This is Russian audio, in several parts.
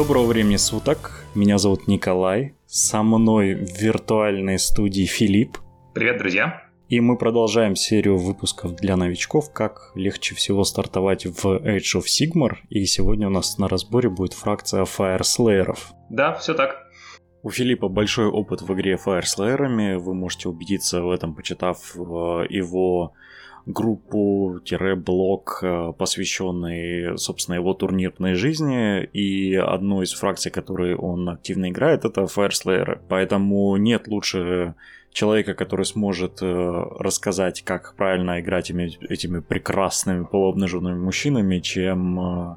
Доброго времени суток. Меня зовут Николай. Со мной в виртуальной студии Филипп. Привет, друзья. И мы продолжаем серию выпусков для новичков, как легче всего стартовать в Age of Sigmar. И сегодня у нас на разборе будет фракция Fire Slayer. Да, все так. У Филиппа большой опыт в игре Fire Slayer. Вы можете убедиться в этом, почитав э, его группу-блог, э, посвященный, собственно, его турнирной жизни, и одну из фракций, которой он активно играет, это Fire Slayer. Поэтому нет лучше человека, который сможет э, рассказать, как правильно играть этими, этими прекрасными полуобнаженными мужчинами, чем э,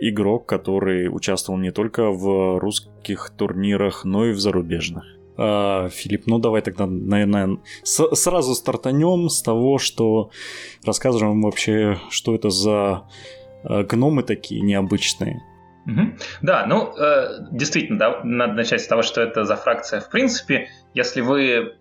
игрок, который участвовал не только в русских турнирах, но и в зарубежных. А, Филипп, ну давай тогда, наверное, с- сразу стартанем с того, что рассказываем вообще, что это за э, гномы такие необычные. Угу. Да, ну, э, действительно, да, надо начать с того, что это за фракция. В принципе, если вы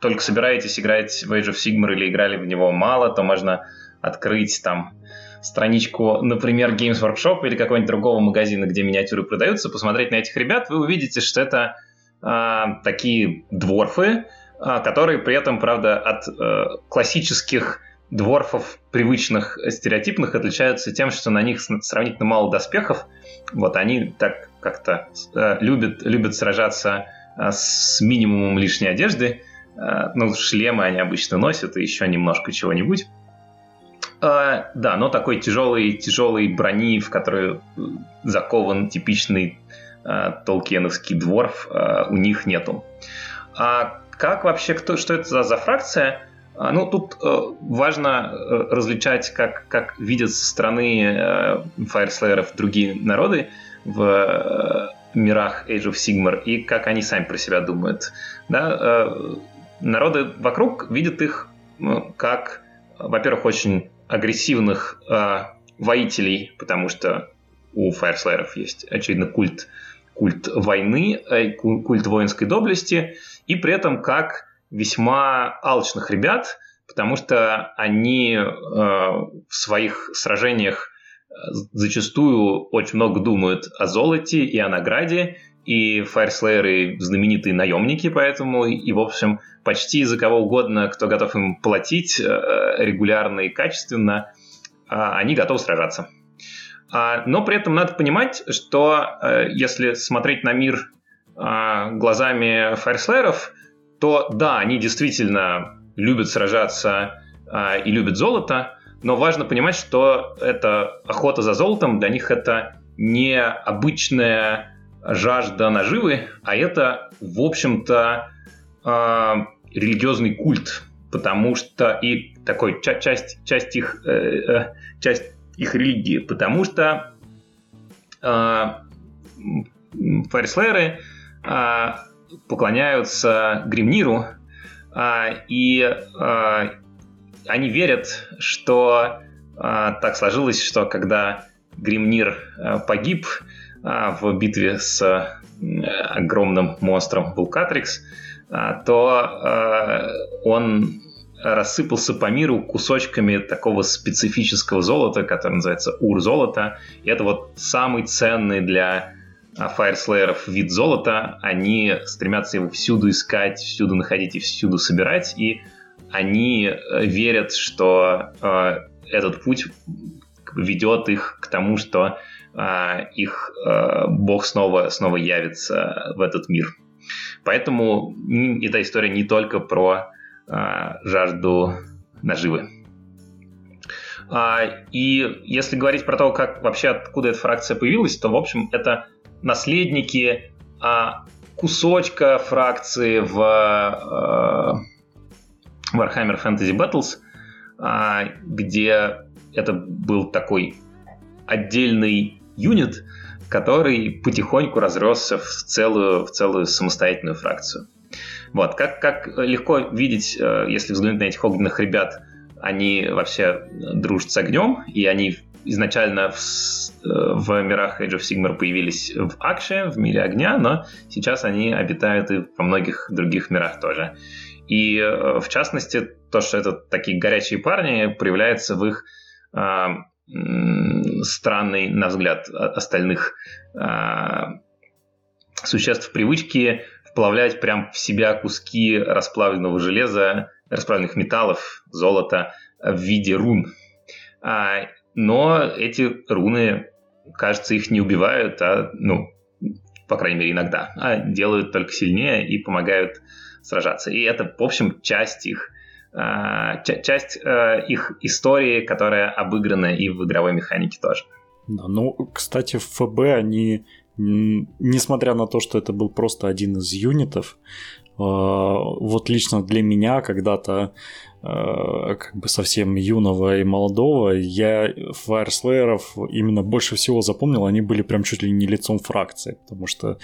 только собираетесь играть в Age of Sigmar или играли в него мало, то можно открыть там страничку, например, Games Workshop или какого-нибудь другого магазина, где миниатюры продаются, посмотреть на этих ребят, вы увидите, что это такие дворфы, э, которые при этом, правда, от э, классических дворфов, привычных, стереотипных, отличаются тем, что на них сравнительно мало доспехов. Вот они так как-то э, любят, любят сражаться э, с минимумом лишней одежды. Э, ну, шлемы они обычно носят и еще немножко чего-нибудь. Uh, да, но такой тяжелой, тяжелой брони, в которую закован типичный толкиеновский дворф, uh, у них нету. А как вообще, кто, что это за, за фракция? Ну, тут важно различать, как, как видят со стороны Fireslayer другие народы в мирах Age of Sigmar и как они сами про себя думают. Да? Народы вокруг видят их как, во-первых, очень агрессивных э, воителей, потому что у фаерслайеров есть, очевидно, культ, культ войны, э, культ воинской доблести, и при этом как весьма алчных ребят, потому что они э, в своих сражениях зачастую очень много думают о золоте и о награде, и фаерслейеры знаменитые наемники, поэтому и, в общем, почти за кого угодно, кто готов им платить э, регулярно и качественно, а, они готовы сражаться. А, но при этом надо понимать, что э, если смотреть на мир а, глазами фаерслейеров, то да, они действительно любят сражаться и любят золото, но важно понимать, что эта охота за золотом для них это не обычная жажда наживы, а это, в общем-то, религиозный культ, потому что и такой ча- часть, часть, их, э, э, часть их религии, потому что э, фарислейры э, поклоняются Гримниру, э, и э, они верят, что э, так сложилось, что когда Гримнир э, погиб э, в битве с э, огромным монстром Вулкатрикс, а, то э, он рассыпался по миру кусочками такого специфического золота, которое называется ур-золото. И это вот самый ценный для фаерслееров вид золота. Они стремятся его всюду искать, всюду находить и всюду собирать. И они э, верят, что э, этот путь ведет их к тому, что э, их э, бог снова, снова явится в этот мир. Поэтому эта история не только про а, жажду наживы. А, и если говорить про то, как вообще откуда эта фракция появилась, то, в общем, это наследники а, кусочка фракции в а, Warhammer Fantasy Battles, а, где это был такой отдельный юнит, который потихоньку разросся в целую, в целую самостоятельную фракцию. Вот, как, как легко видеть, э, если взглянуть на этих огненных ребят, они вообще дружат с огнем, и они изначально в, э, в мирах Age of Sigmar появились в Акше, в мире огня, но сейчас они обитают и во многих других мирах тоже. И э, в частности, то, что это такие горячие парни, проявляется в их странной, на взгляд остальных а, существ привычки вплавлять прям в себя куски расплавленного железа, расплавленных металлов, золота в виде рун. А, но эти руны, кажется, их не убивают, а, ну, по крайней мере, иногда, а делают только сильнее и помогают сражаться. И это, в общем, часть их а, часть э, их истории, которая обыграна и в игровой механике тоже. Да, ну, кстати, в ФБ они, несмотря на то, что это был просто один из юнитов, а, вот лично для меня когда-то а, как бы совсем юного и молодого, я фаерслееров именно больше всего запомнил, они были прям чуть ли не лицом фракции, потому что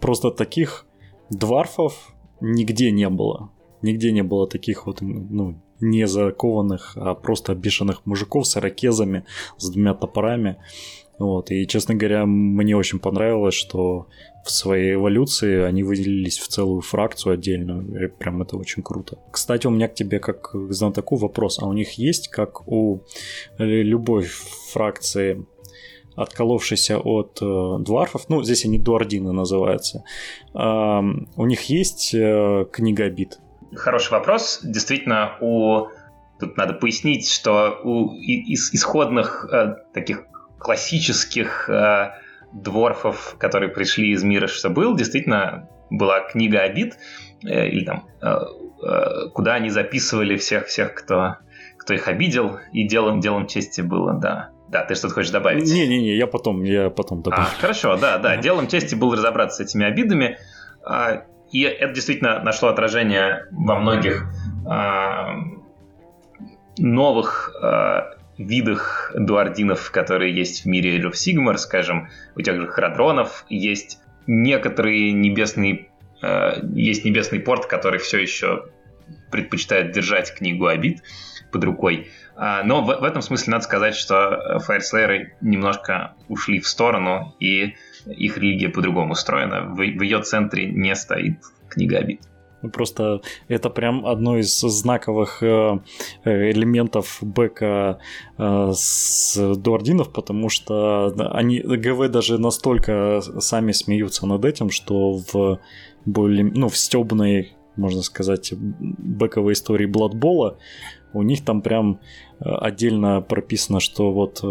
просто таких дварфов нигде не было. Нигде не было таких вот, ну, не закованных, а просто обешенных мужиков с ирокезами, с двумя топорами. Вот. И, честно говоря, мне очень понравилось, что в своей эволюции они выделились в целую фракцию отдельную. И прям это очень круто. Кстати, у меня к тебе как к знатоку вопрос. А у них есть, как у любой фракции, отколовшейся от э, дварфов, ну, здесь они дуардины называются, э, у них есть э, книга обид? Хороший вопрос. Действительно, у тут надо пояснить, что у из исходных э, таких классических э, дворфов, которые пришли из мира, что был, действительно была книга обид, э, или там, э, э, куда они записывали всех, всех, кто, кто их обидел, и делом, делом чести было, да. Да, ты что-то хочешь добавить? Не-не-не, я потом, я потом добавлю. А, хорошо, да, да. Делом чести было разобраться с этими обидами. А, и это действительно нашло отражение во многих э, новых видах дуардинов, которые есть в мире of Sigmar, скажем, у тех же храдронов есть некоторые небесные э, есть небесный порт, который все еще предпочитает держать книгу обид под рукой. А, но в, в этом смысле надо сказать, что Фаерслееры немножко ушли в сторону, и их религия по-другому устроена. В, в ее центре не стоит книга обид. Просто это прям одно из знаковых э, элементов бэка э, с дуардинов, потому что они ГВ даже настолько сами смеются над этим, что в более, ну, в стебной, можно сказать, бэковой истории Бладбола у них там прям э, отдельно прописано, что вот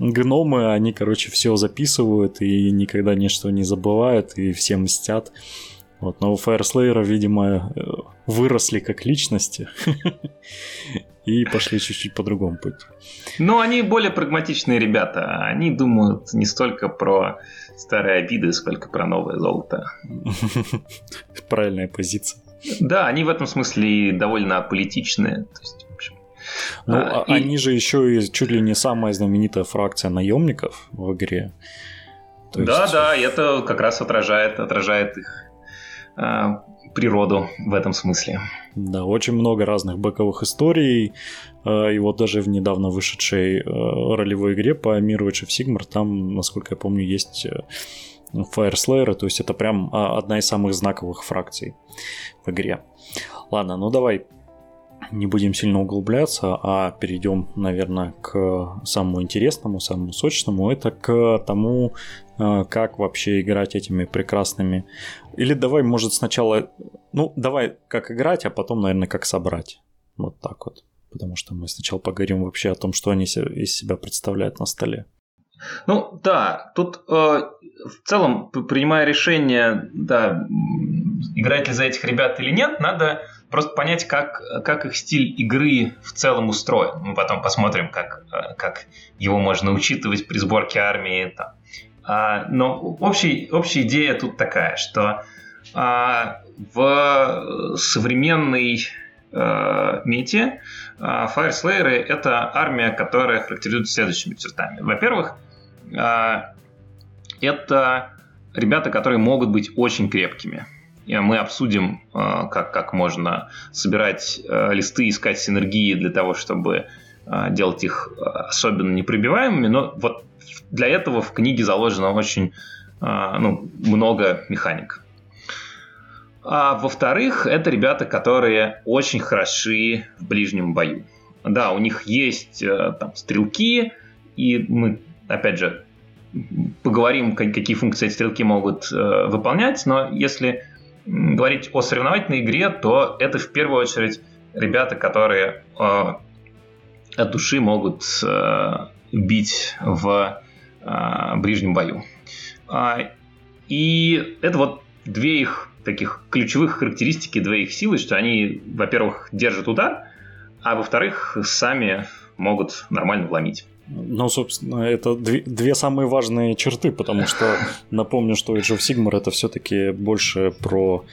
гномы, они, короче, все записывают и никогда ничто не забывают и всем мстят. Вот, но у Фаерслейера, видимо, э, выросли как личности и пошли чуть-чуть по другому пути. Ну, они более прагматичные ребята. Они думают не столько про старые обиды, сколько про новое золото. Правильная позиция. Да, они в этом смысле довольно политичные. То есть, ну, а, и... они же еще и чуть ли не самая знаменитая фракция наемников в игре. То да, есть... да, это как раз отражает, отражает их природу в этом смысле. Да, очень много разных бэковых историй. Э, и вот даже в недавно вышедшей э, ролевой игре по миру Age of Sigmar там, насколько я помню, есть э, Fire Slayer, то есть это прям а, одна из самых знаковых фракций в игре. Ладно, ну давай не будем сильно углубляться, а перейдем, наверное, к самому интересному, самому сочному. Это к тому, э, как вообще играть этими прекрасными... Или давай, может, сначала... Ну, давай как играть, а потом, наверное, как собрать. Вот так вот. Потому что мы сначала поговорим вообще о том, что они из себя представляют на столе. Ну да, тут э, в целом, принимая решение, да, играть ли за этих ребят или нет, надо просто понять, как, как их стиль игры в целом устроен. Мы потом посмотрим, как, как его можно учитывать при сборке армии. Там. А, но общий, общая идея тут такая, что а, в современной а, мете а, Fireslayer это армия, которая характеризуется следующими чертами. Во-первых, а, это ребята, которые могут быть очень крепкими мы обсудим, э, как, как можно собирать э, листы, искать синергии для того, чтобы э, делать их особенно непробиваемыми. Но вот для этого в книге заложено очень ну, много механик. А во-вторых, это ребята, которые очень хороши в ближнем бою. да, у них есть э, там стрелки, и мы, опять же, поговорим, какие функции эти стрелки могут э, выполнять, но если говорить о соревновательной игре, то это в первую очередь ребята, которые э, от души могут э, бить в э, ближнем бою. А, и это вот две их таких ключевых характеристики, две их силы, что они, во-первых, держат удар, а во-вторых, сами могут нормально вломить. Ну, собственно, это две, две самые важные черты, потому что напомню, что Age of Sigmar это все-таки больше про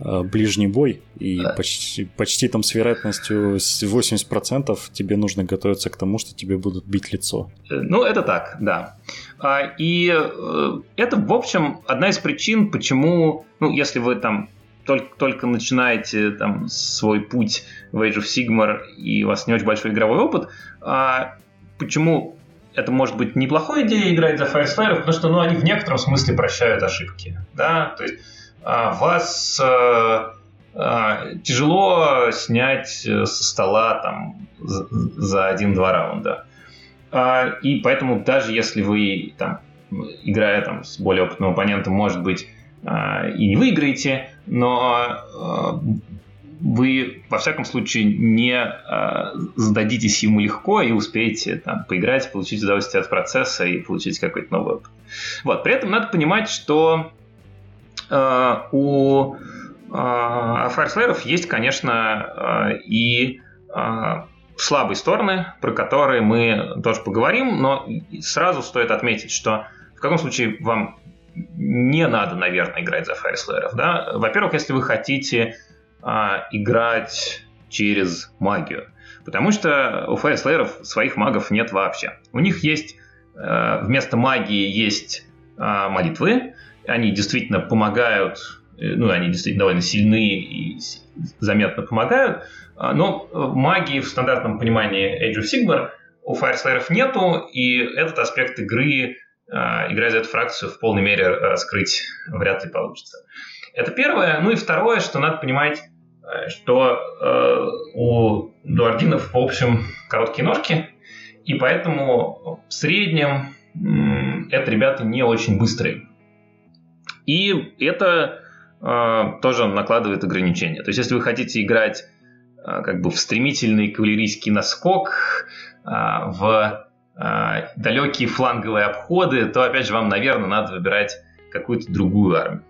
э, ближний бой, и да. почти, почти там с вероятностью 80% тебе нужно готовиться к тому, что тебе будут бить лицо. Э, ну, это так, да. А, и э, это, в общем, одна из причин, почему, ну, если вы там только, только начинаете там свой путь в Age of Sigmar и у вас не очень большой игровой опыт, а почему это может быть неплохой идеей играть за Fire потому что ну, они в некотором смысле прощают ошибки. Да? То есть а, вас а, а, тяжело снять э, со стола там, за, за один-два раунда. А, и поэтому даже если вы, там, играя там, с более опытным оппонентом, может быть, а, и не выиграете, но а, вы, во всяком случае, не э, сдадитесь ему легко и успеете там, поиграть, получить удовольствие от процесса и получить какой-то новый опыт. Вот. При этом надо понимать, что э, у э, Fire есть, конечно, э, и э, слабые стороны, про которые мы тоже поговорим, но сразу стоит отметить, что в каком случае вам не надо, наверное, играть за Fire Да? Во-первых, если вы хотите а, играть через магию. Потому что у фаерслееров своих магов нет вообще. У них есть э, вместо магии есть э, молитвы. Они действительно помогают, э, ну, они действительно довольно сильны и заметно помогают. А, но магии в стандартном понимании Age of Sigmar у фаерслееров нету, и этот аспект игры, играя за эту фракцию, в полной мере раскрыть вряд ли получится. Это первое. Ну и второе, что надо понимать, Э, что э, у дуардинов, в общем, короткие ножки, и поэтому в среднем э, это ребята не очень быстрые. И это э, тоже накладывает ограничения. То есть, если вы хотите играть э, как бы в стремительный кавалерийский наскок, в далекие фланговые обходы, то, опять же, вам, наверное, надо выбирать какую-то другую армию.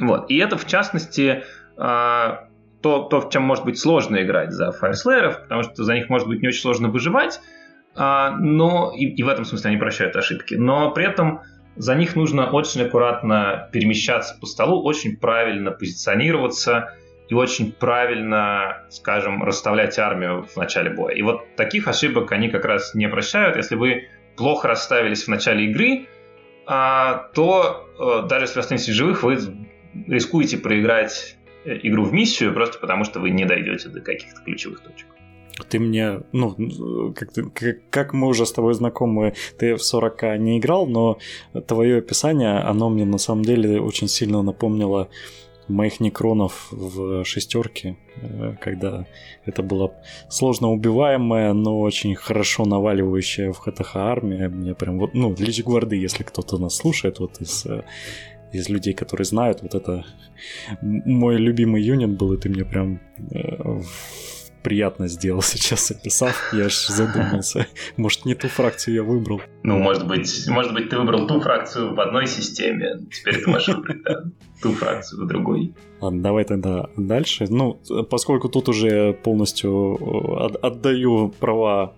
Вот. И это, в частности, то, то, в чем может быть сложно играть за фаерслееров, потому что за них может быть не очень сложно выживать, а, но и, и в этом смысле они прощают ошибки. Но при этом за них нужно очень аккуратно перемещаться по столу, очень правильно позиционироваться и очень правильно, скажем, расставлять армию в начале боя. И вот таких ошибок они как раз не прощают. Если вы плохо расставились в начале игры, а, то э, даже если останетесь живых, вы рискуете проиграть игру в миссию, просто потому что вы не дойдете до каких-то ключевых точек. Ты мне, ну, как, как, как мы уже с тобой знакомы, ты в 40 не играл, но твое описание, оно мне на самом деле очень сильно напомнило моих некронов в шестерке, э, когда это была сложно убиваемая, но очень хорошо наваливающая в ХТХ армия. Мне прям вот, ну, Лич Гварды, если кто-то нас слушает, вот из э, из людей, которые знают, вот это мой любимый юнит был, и ты мне прям э, приятно сделал сейчас описав. Я аж задумался. Может, не ту фракцию я выбрал. Ну, может быть, может быть, ты выбрал ту фракцию в одной системе. Теперь ты можешь выбрать да, ту фракцию в другой. Ладно, давай тогда дальше. Ну, поскольку тут уже полностью э, отдаю права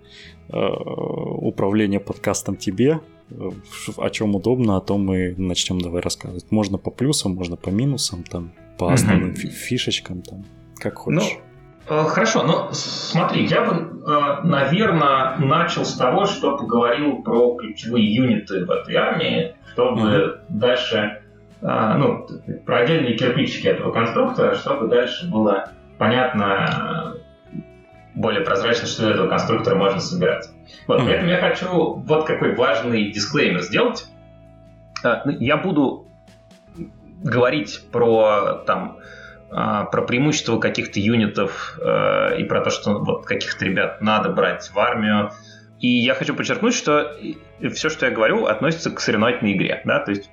э, управления подкастом тебе, о чем удобно, о том мы начнем давай рассказывать. Можно по плюсам, можно по минусам, там, по основным mm-hmm. фишечкам, там, как хочешь. Ну, хорошо, ну смотри, я бы, э, наверное, начал с того, что поговорил про ключевые юниты в этой армии, чтобы mm-hmm. дальше, э, ну, про отдельные кирпичики этого конструктора, чтобы дальше было понятно, более прозрачно, что из этого конструктора можно собирать. Вот, при этом я хочу вот какой важный дисклеймер сделать. А, ну, я буду говорить про там а, про преимущество каких-то юнитов э, и про то, что вот каких-то ребят надо брать в армию. И я хочу подчеркнуть, что все, что я говорю, относится к соревновательной игре. Да? То есть,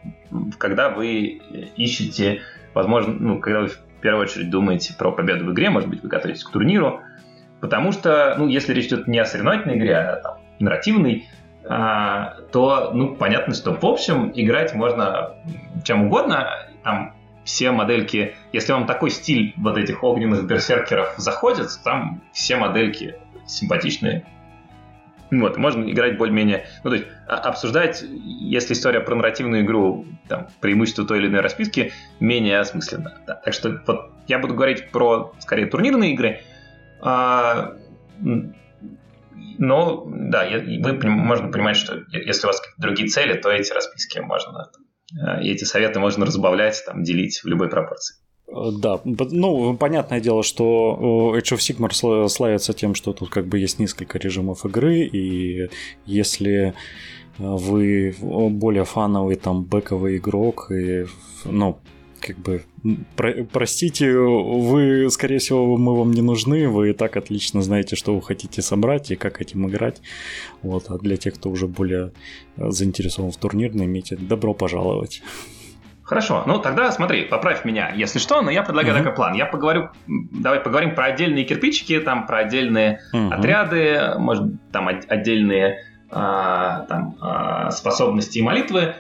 когда вы ищете, возможно, ну, когда вы в первую очередь думаете про победу в игре, может быть, вы готовитесь к турниру, потому что, ну, если речь идет не о соревновательной игре, а там, нарративной, а, то, ну, понятно, что в общем играть можно чем угодно. Там все модельки, если вам такой стиль вот этих огненных берсеркеров заходит, там все модельки симпатичные. Вот, можно играть более-менее, ну, то есть а, обсуждать, если история про нарративную игру, там, преимущество той или иной расписки, менее осмысленно. Да. Так что вот я буду говорить про, скорее, турнирные игры, а, но, да, вы, можно понимать, что если у вас другие цели, то эти расписки можно Э, эти советы можно разбавлять, там, делить в любой пропорции. Э, да, ну, понятное дело, что Age of Sigmar славится тем, что тут как бы есть несколько режимов игры, и если вы более фановый там бэковый игрок, и, ну, как бы, про- простите, вы, скорее всего, мы вам не нужны, вы и так отлично знаете, что вы хотите собрать и как этим играть. Вот, а для тех, кто уже более э, заинтересован в турнирной мете, добро пожаловать. Хорошо, ну тогда смотри, поправь меня, если что, но я предлагаю uh-huh. такой план. Я поговорю, давай поговорим про отдельные кирпичики, там про отдельные uh-huh. отряды, может там отдельные а, там, а, способности и молитвы.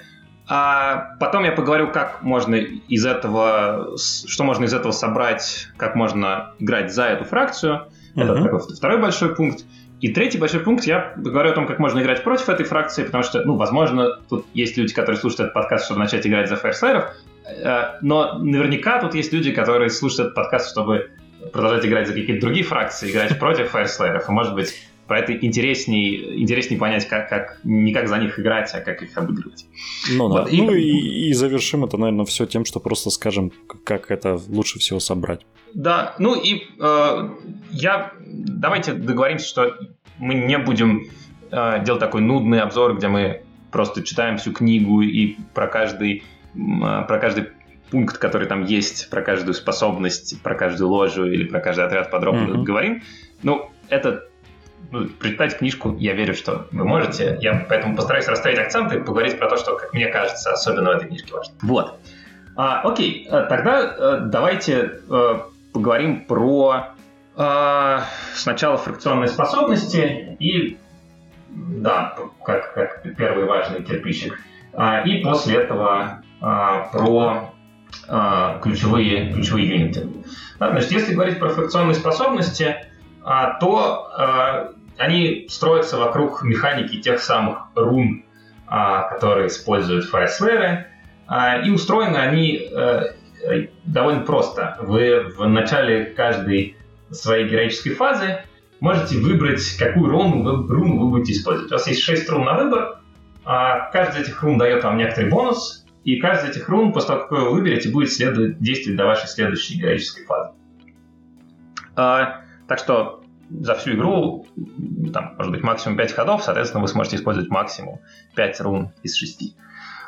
А потом я поговорю, как можно из этого, что можно из этого собрать, как можно играть за эту фракцию. Это uh-huh. такой второй большой пункт. И третий большой пункт, я говорю о том, как можно играть против этой фракции, потому что, ну, возможно, тут есть люди, которые слушают этот подкаст, чтобы начать играть за фаерслайеров, э, но наверняка тут есть люди, которые слушают этот подкаст, чтобы продолжать играть за какие-то другие фракции, играть против фаерслайеров, и, может быть, про это интересней, интересней понять, как, как не как за них играть, а как их обыгрывать. Ну да. Вот, и... Ну и, и завершим это, наверное, все тем, что просто скажем, как это лучше всего собрать. Да, ну и э, я давайте договоримся, что мы не будем э, делать такой нудный обзор, где мы просто читаем всю книгу и про каждый э, про каждый пункт, который там есть, про каждую способность, про каждую ложу или про каждый отряд подробно mm-hmm. говорим. Ну, это ну, прочитать книжку, я верю, что вы можете. Я поэтому постараюсь расставить акценты и поговорить про то, что, как мне кажется, особенно в этой книжке важно. Вот. А, окей, э, тогда а, давайте а, поговорим про а, сначала фракционные способности и, да, как, как первый важный кирпичик, а, и после этого а, про а, ключевые, ключевые юниты. Да, значит, если говорить про фракционные способности, а, то а, они строятся вокруг механики тех самых рун, а, которые используют фаерслеры, и устроены они э, довольно просто. Вы в начале каждой своей героической фазы можете выбрать, какую руну вы, руну вы будете использовать. У вас есть 6 рун на выбор, каждый из этих рун дает вам некоторый бонус, и каждый из этих рун, после того, как вы выберете, будет следовать, действовать до вашей следующей героической фазы. Так что за всю игру, там, может быть, максимум 5 ходов, соответственно, вы сможете использовать максимум 5 рун из 6.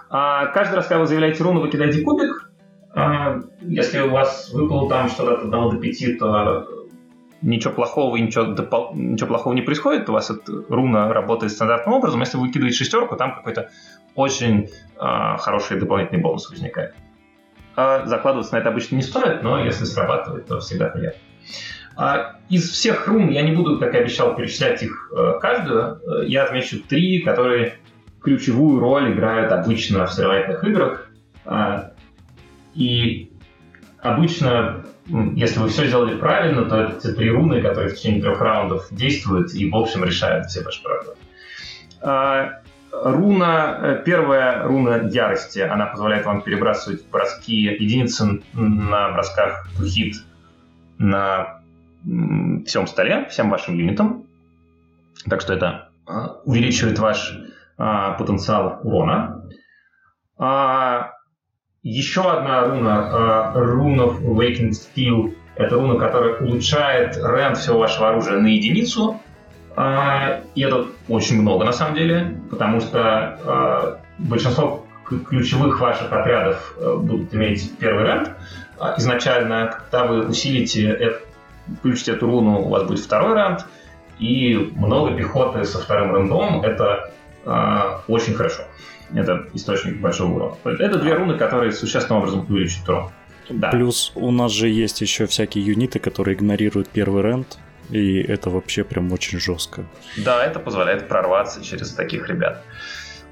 А каждый раз, когда вы заявляете руну, вы кидаете кубик. А, если у вас выпало там что-то от 1 до 5, то ничего плохого ничего, допол... ничего плохого не происходит. У вас эта руна работает стандартным образом. Если вы выкидываете шестерку, там какой-то очень а, хороший дополнительный бонус возникает. А закладываться на это обычно не стоит, но если срабатывает, то всегда приятно. А из всех рун я не буду, как и обещал, перечислять их э, каждую. Э, я отмечу три, которые ключевую роль играют обычно в соревновательных играх. А, и обычно, если вы все сделали правильно, то те три руны, которые в течение трех раундов действуют и, в общем, решают все ваши проблемы. А, руна, э, первая руна ярости, она позволяет вам перебрасывать броски единицы на бросках hit на всем столе, всем вашим юнитам. Так что это а, увеличивает ваш а, потенциал урона. А, еще одна руна, руна Awakened Steel, это руна, которая улучшает рэнд всего вашего оружия на единицу. И это очень много на самом деле, потому что большинство ключевых ваших отрядов э, будут иметь первый. А изначально, когда вы усилите, включите эту руну, у вас будет второй раунд, и много пехоты со вторым рандомом, это э, очень хорошо. Это источник большого урона. Это две руны, которые существенным образом увеличат урон. Да. Плюс у нас же есть еще всякие юниты, которые игнорируют первый рент, и это вообще прям очень жестко. Да, это позволяет прорваться через таких ребят.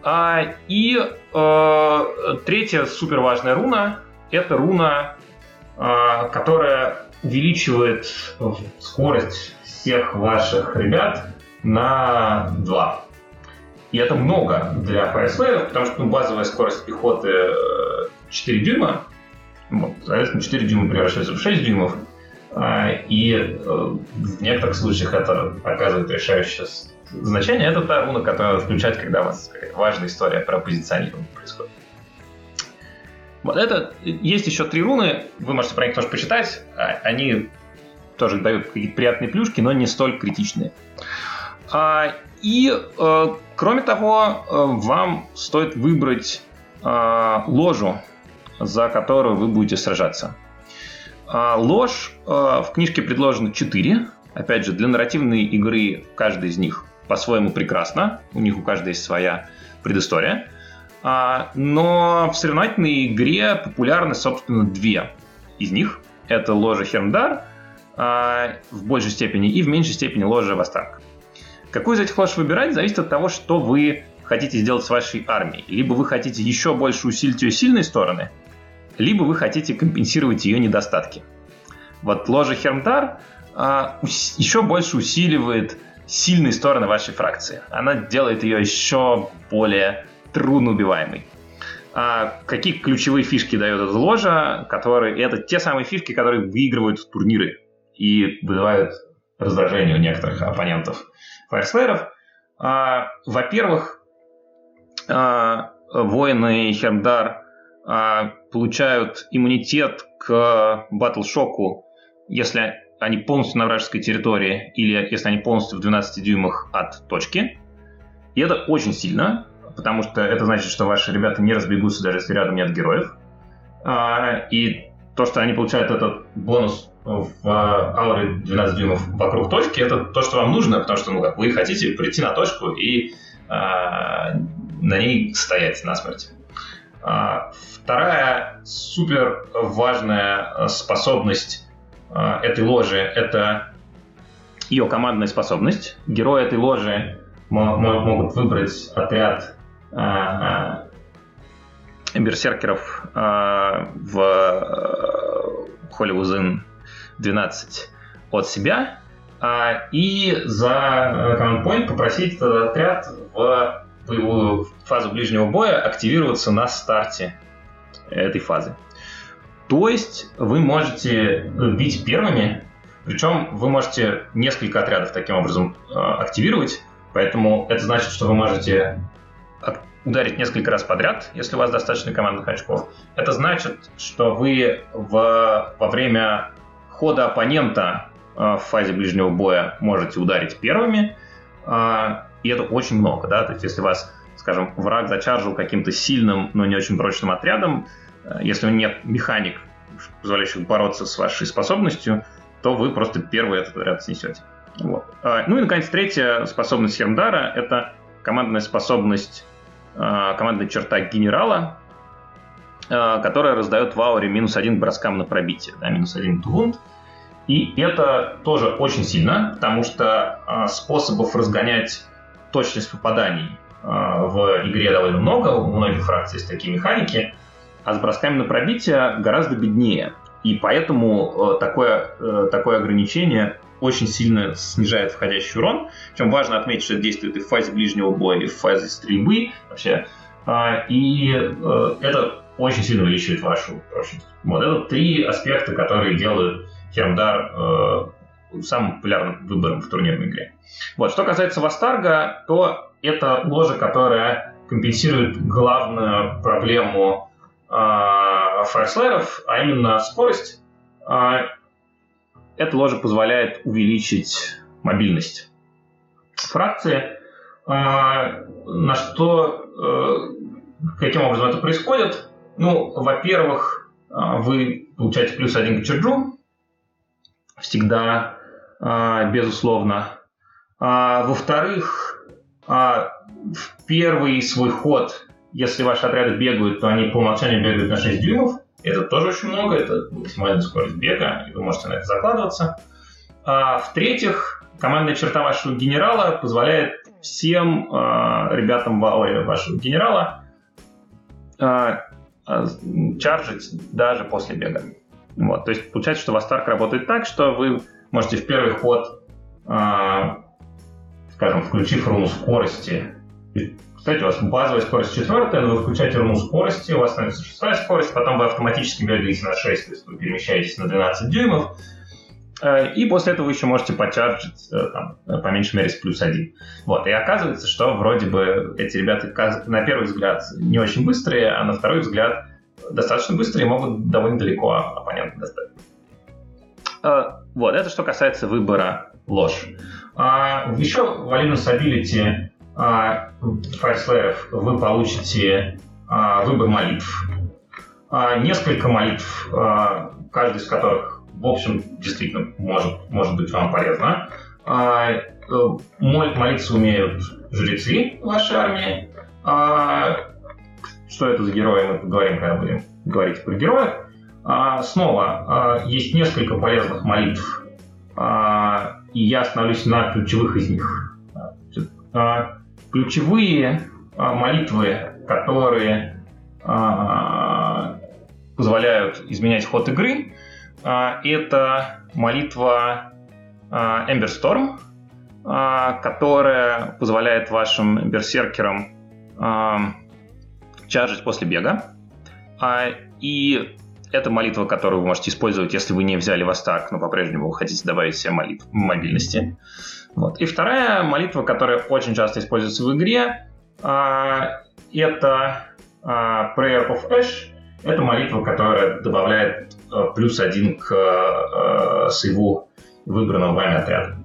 А, и э, третья супер важная руна это руна, э, которая увеличивает скорость всех ваших ребят на 2. И это много для Fireslayer, потому что ну, базовая скорость пехоты 4 э, дюйма, вот, соответственно, 4 дюйма превращается в 6 дюймов, а, и э, в некоторых случаях это оказывает решающее значение. Это та руна, надо включать, когда у вас какая-то важная история про позиционирование происходит. Вот это есть еще три руны, вы можете про них тоже почитать. А, они тоже дают какие-то приятные плюшки, но не столь критичные. А, и э, кроме того, э, вам стоит выбрать ложу, за которую вы будете сражаться. А, ложь в книжке предложено 4. Опять же, для нарративной игры каждый из них по-своему прекрасно. У них у каждой есть своя предыстория. А, но в соревновательной игре популярны, собственно, две из них. Это ложа Хермдар в большей степени и в меньшей степени ложа Вастанг. Какую из этих лож выбирать, зависит от того, что вы хотите сделать с вашей армией. Либо вы хотите еще больше усилить ее сильные стороны, либо вы хотите компенсировать ее недостатки. Вот ложа Хермдар а, еще больше усиливает сильные стороны вашей фракции. Она делает ее еще более трудноубиваемой. А какие ключевые фишки дает эта ложа, которые это те самые фишки, которые выигрывают турниры и вызывают раздражение у некоторых оппонентов фаерслееров. А, во-первых, а, воины Хермдар а, получают иммунитет к батл-шоку, если они полностью на вражеской территории или если они полностью в 12 дюймах от точки. И это очень сильно, потому что это значит, что ваши ребята не разбегутся, даже если рядом нет героев. А, и то, что они получают этот бонус в ауре 12 дюймов вокруг точки, это то, что вам нужно, потому что ну, как вы хотите прийти на точку и а, на ней стоять на смерть. А, вторая супер важная способность этой ложи – это ее командная способность. Герои этой ложи могут выбрать отряд берсеркеров в Холливузин 12 от себя и за команд point попросить этот отряд в боевую фазу ближнего боя активироваться на старте этой фазы. То есть вы можете бить первыми, причем вы можете несколько отрядов таким образом э, активировать, поэтому это значит, что вы можете ударить несколько раз подряд, если у вас достаточно командных очков. Это значит, что вы в, во время хода оппонента э, в фазе ближнего боя можете ударить первыми, э, и это очень много, да, то есть если вас, скажем, враг зачаржил каким-то сильным, но не очень прочным отрядом, э, если у него нет механик, позволяющих бороться с вашей способностью, то вы просто первый этот отряд снесете. Вот. Ну и, наконец, третья способность Хермдара — это командная способность, командная черта генерала, э, которая раздает в ауре минус один броскам на пробитие, да, минус один двунт. И это тоже очень сильно, потому что способов разгонять точность попаданий в игре довольно много, у многих фракций есть такие механики, а с бросками на пробитие гораздо беднее. И поэтому э, такое, э, такое ограничение очень сильно снижает входящий урон. Причем важно отметить, что это действует и в фазе ближнего боя, и в фазе стрельбы вообще. А, и э, это очень сильно увеличивает вашу прочность. Вот это три аспекта, которые делают Хермдар самым популярным выбором в турнирной игре. Вот. Что касается Вастарга, то это ложа, которая компенсирует главную проблему э, фаерслеров, а именно скорость. Э, эта ложа позволяет увеличить мобильность фракции, э, на что э, каким образом это происходит? Ну, во-первых, а, вы получаете плюс один к черджу, всегда, а, безусловно. А, во-вторых, а, в первый свой ход, если ваши отряды бегают, то они по умолчанию бегают на 6 дюймов. Это тоже очень много, это максимальная скорость бега, и вы можете на это закладываться. А, в-третьих, командная черта вашего генерала позволяет всем а, ребятам ауре вашего генерала а, а, чаржить даже после бега. Вот, то есть получается, что Вастарк работает так, что вы можете в первый ход, а, скажем, включив руну скорости, кстати, у вас базовая скорость четвертая, но вы включаете руну скорости, у вас становится шестая скорость, потом вы автоматически бегаете на 6, то есть вы перемещаетесь на 12 дюймов, Э, и после этого вы еще можете почарджить э, там, по меньшей мере с плюс один. Вот. И оказывается, что вроде бы эти ребята на первый взгляд не очень быстрые, а на второй взгляд достаточно быстрые и могут довольно далеко оппонента достать. Э, вот, это что касается выбора ложь. А, еще в Alinus Ability а, файлслееров вы получите а, выбор молитв. Несколько молитв, каждый из которых в общем, действительно может, может быть вам полезно. А, э, молиться умеют жрецы вашей армии. А, что это за герои, мы поговорим, когда будем говорить про героев. А, снова, а, есть несколько полезных молитв, а, и я остановлюсь на ключевых из них. Ключевые а, молитвы, которые а, позволяют изменять ход игры, а, это молитва Ember Storm, которая позволяет вашим берсеркерам чаржить после бега. И это молитва, которую вы можете использовать, если вы не взяли Востак, но по-прежнему вы хотите добавить себе молитв мобильности. Вот. И вторая молитва, которая очень часто используется в игре, это Prayer of Ash. Это молитва, которая добавляет Э, плюс один к э, сейву выбранного вами отряда.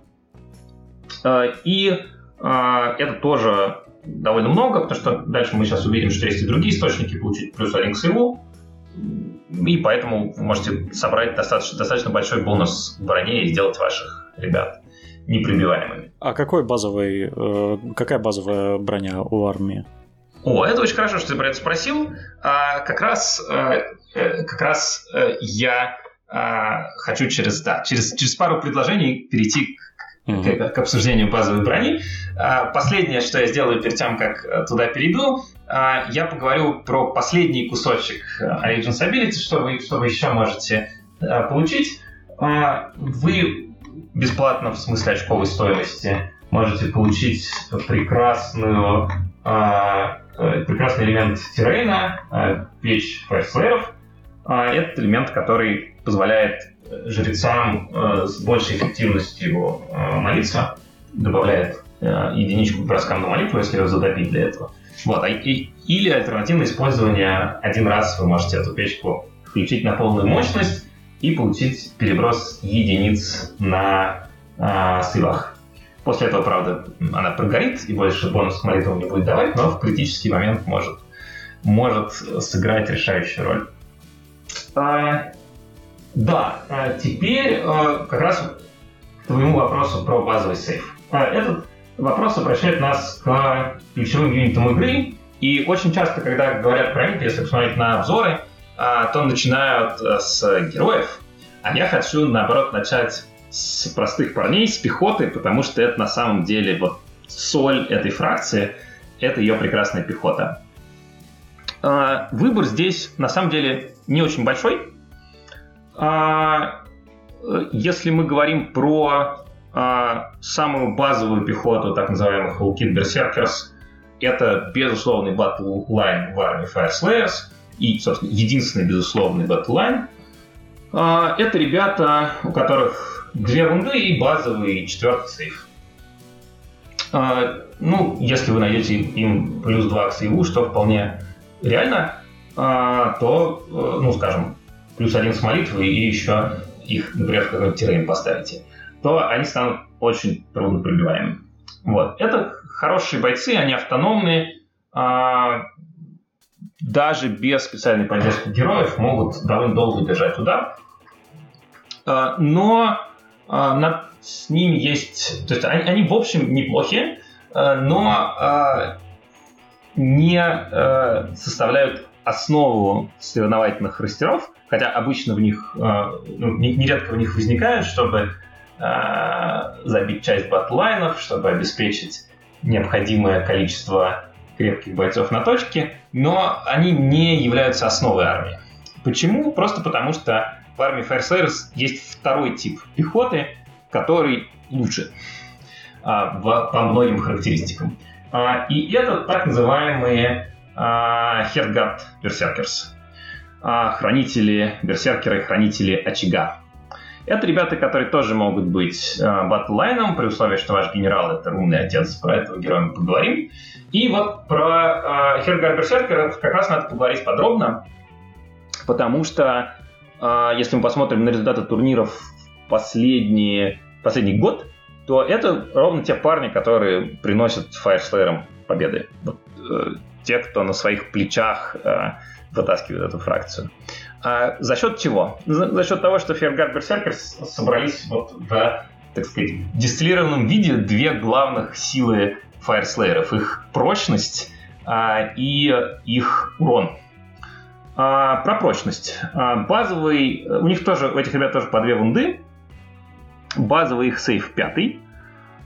Э, и это тоже довольно много, потому что дальше мы сейчас увидим, что есть и другие источники получить плюс один к сейву, и поэтому вы можете собрать достаточно, достаточно большой бонус в броне и сделать ваших ребят неприбиваемыми. А какой базовый, какая базовая броня у армии? О, это очень хорошо, что ты про это спросил. А, как раз, а, как раз а, я а, хочу через, да, через, через пару предложений перейти к, mm-hmm. к, к обсуждению базовой брони. А, последнее, что я сделаю перед тем, как туда перейду, а, я поговорю про последний кусочек Allegiance Ability, что вы, что вы еще можете а, получить. Вы бесплатно, в смысле очковой стоимости, можете получить прекрасную а, Э, прекрасный элемент террейна, э, печь файрслееров. А, этот элемент, который позволяет э, жрецам с большей эффективностью молиться, добавляет единичку к броскам на молитву, если ее задобить для этого. Вот. И, или альтернативное использование один раз вы можете эту печку включить на полную мощность и получить переброс единиц на э, силах. После этого, правда, она прогорит и больше бонус к молитвам не будет давать, но в критический момент может, может сыграть решающую роль. А, да, а теперь а, как раз к твоему вопросу про базовый сейф. А, этот вопрос обращает нас к ключевым юнитам игры, и очень часто, когда говорят про них, если посмотреть на обзоры, а, то начинают а, с героев, а я хочу, наоборот, начать с простых парней, с пехоты, потому что это на самом деле вот соль этой фракции, это ее прекрасная пехота. А, выбор здесь на самом деле не очень большой. А, если мы говорим про а, самую базовую пехоту, так называемых Vulkite Berserkers, это безусловный battleline в армии Fyreslayers и, собственно, единственный безусловный battleline. Это ребята, у которых две wound ы и базовый четвертый save. А, ну, если вы найдете им плюс 2 к сейву, что вполне реально, а, то, э, ну, скажем, плюс один с молитвы и еще их, например, в какой-то террейн поставите, то они станут очень трудно пробиваемыми. Вот. Это хорошие бойцы, они автономные, а, даже без специальной поддержки героев могут довольно долго держать удар. А, но а, с ними есть... То есть они, они в общем неплохи, а, но не составляют основу соревновательных растеров, хотя обычно в них, ну, нередко в них возникают, чтобы забить часть батлайнов, чтобы обеспечить необходимое количество крепких бойцов на точке, но они не являются основой армии. Почему? Просто потому что в армии Fireslayers есть второй тип пехоты, который лучше а, в, по многим характеристикам. А, и это так называемые а, Хергат Берсеркерс. А, хранители Берсеркеры, хранители очага. Это ребята, которые тоже могут быть э, батллайном, при условии, что ваш генерал — это умный отец, про этого героя мы поговорим. И вот про э, Хергар Берсеркера как раз надо поговорить подробно, потому что э, если мы посмотрим на результаты турниров последние, последний год, то это ровно те парни, которые приносят Fireslayer победы. Вот, э, те, кто на своих плечах э, вытаскивает эту фракцию. А за счет чего? За, за счет того, что Фергард Берсеркерс собрались вот в, так сказать, дистиллированном виде две главных силы фаерслееров. Их прочность а, и их урон. А, про прочность. А, базовый... У них тоже, у этих ребят тоже по две вунды. Базовый их сейф пятый.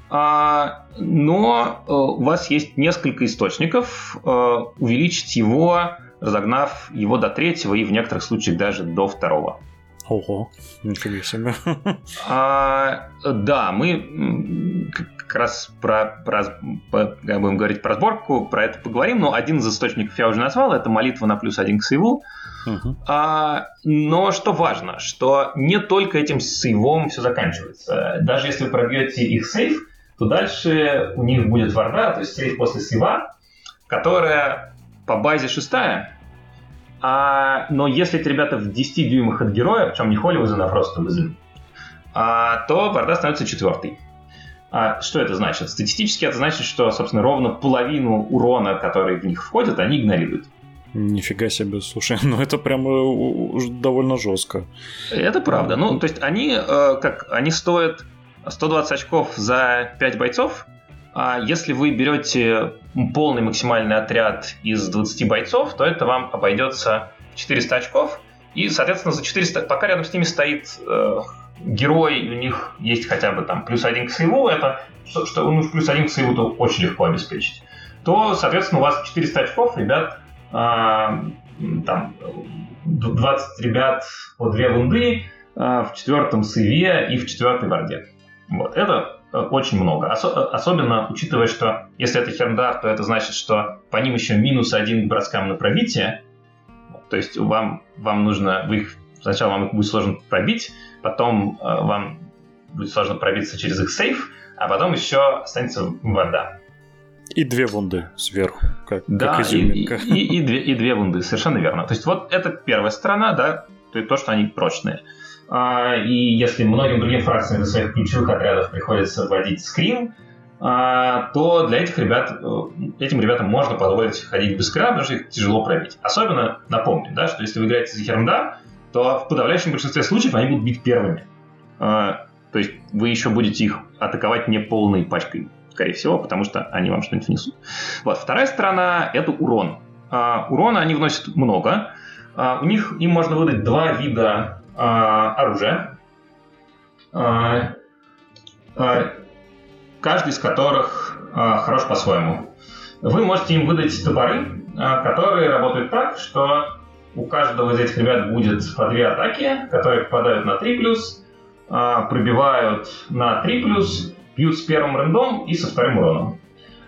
А, но а, у вас есть несколько источников. А, увеличить его разогнав его до третьего и в некоторых случаях даже до второго. Ого, нифига себе. А, да, мы как раз про, про, как будем говорить про сборку, про это поговорим, но один из источников я уже назвал, это молитва на плюс один к сейву. Угу. А, но что важно, что не только этим сейвом все заканчивается. Даже если вы пробьете их сейв, то дальше у них будет варда, то есть сейв после сейва, которая по базе шестая, а, но если эти ребята в 10 дюймах от героя, причем не Холливузен, а просто Визен, а, то Варда становится четвертый. А, что это значит? Статистически это значит, что, собственно, ровно половину урона, который в них входит, они игнорируют. Нифига себе, слушай, ну это прямо довольно жестко. Это правда. Ну, то есть они, э, как, они стоят 120 очков за 5 бойцов, а если вы берете полный максимальный отряд из 20 бойцов, то это вам обойдется 400 очков. И, соответственно, за 400, пока рядом с ними стоит э, герой, у них есть хотя бы там плюс один к сейву, это что, что ну, плюс один к сейву то очень легко обеспечить, то, соответственно, у вас 400 очков, ребят, э, там 20 ребят по 2 вунды э, в четвертом сейве и в четвертой варде. Вот, это очень много. Ос- э, особенно учитывая, что если это херндар, то это значит, что по ним еще минус один к броскам на пробитие. То есть вам, вам нужно, вы их, сначала вам их будет сложно пробить, потом э, вам будет сложно пробиться через их сейф, а потом еще останется варда. И две вунды сверху, как, да, как изюминка. И, и, и, две, и две вунды, совершенно верно. То есть вот это первая сторона, да, то, то что они прочные. А, и если многим другим фракциям из своих ключевых отрядов приходится вводить скрин, а, то для этих ребят, э, этим ребятам можно позволить ходить без скрина, потому что их тяжело пробить. Особенно напомню, да, что если вы играете за Хермда, то в подавляющем большинстве случаев они будут бить первыми. А, то есть вы еще будете их атаковать не полной пачкой, скорее всего, потому что они вам что-нибудь внесут. Вот. Вторая сторона — это урон. Урона они вносят много. У них им можно выдать два вида а, оружия, а, а, каждый из которых хорош по-своему. Вы можете им выдать топоры, которые работают так, что у каждого из этих ребят будет по две атаки, которые попадают на 3+, пробивают на 3+, бьют с первым рендом и со вторым уроном.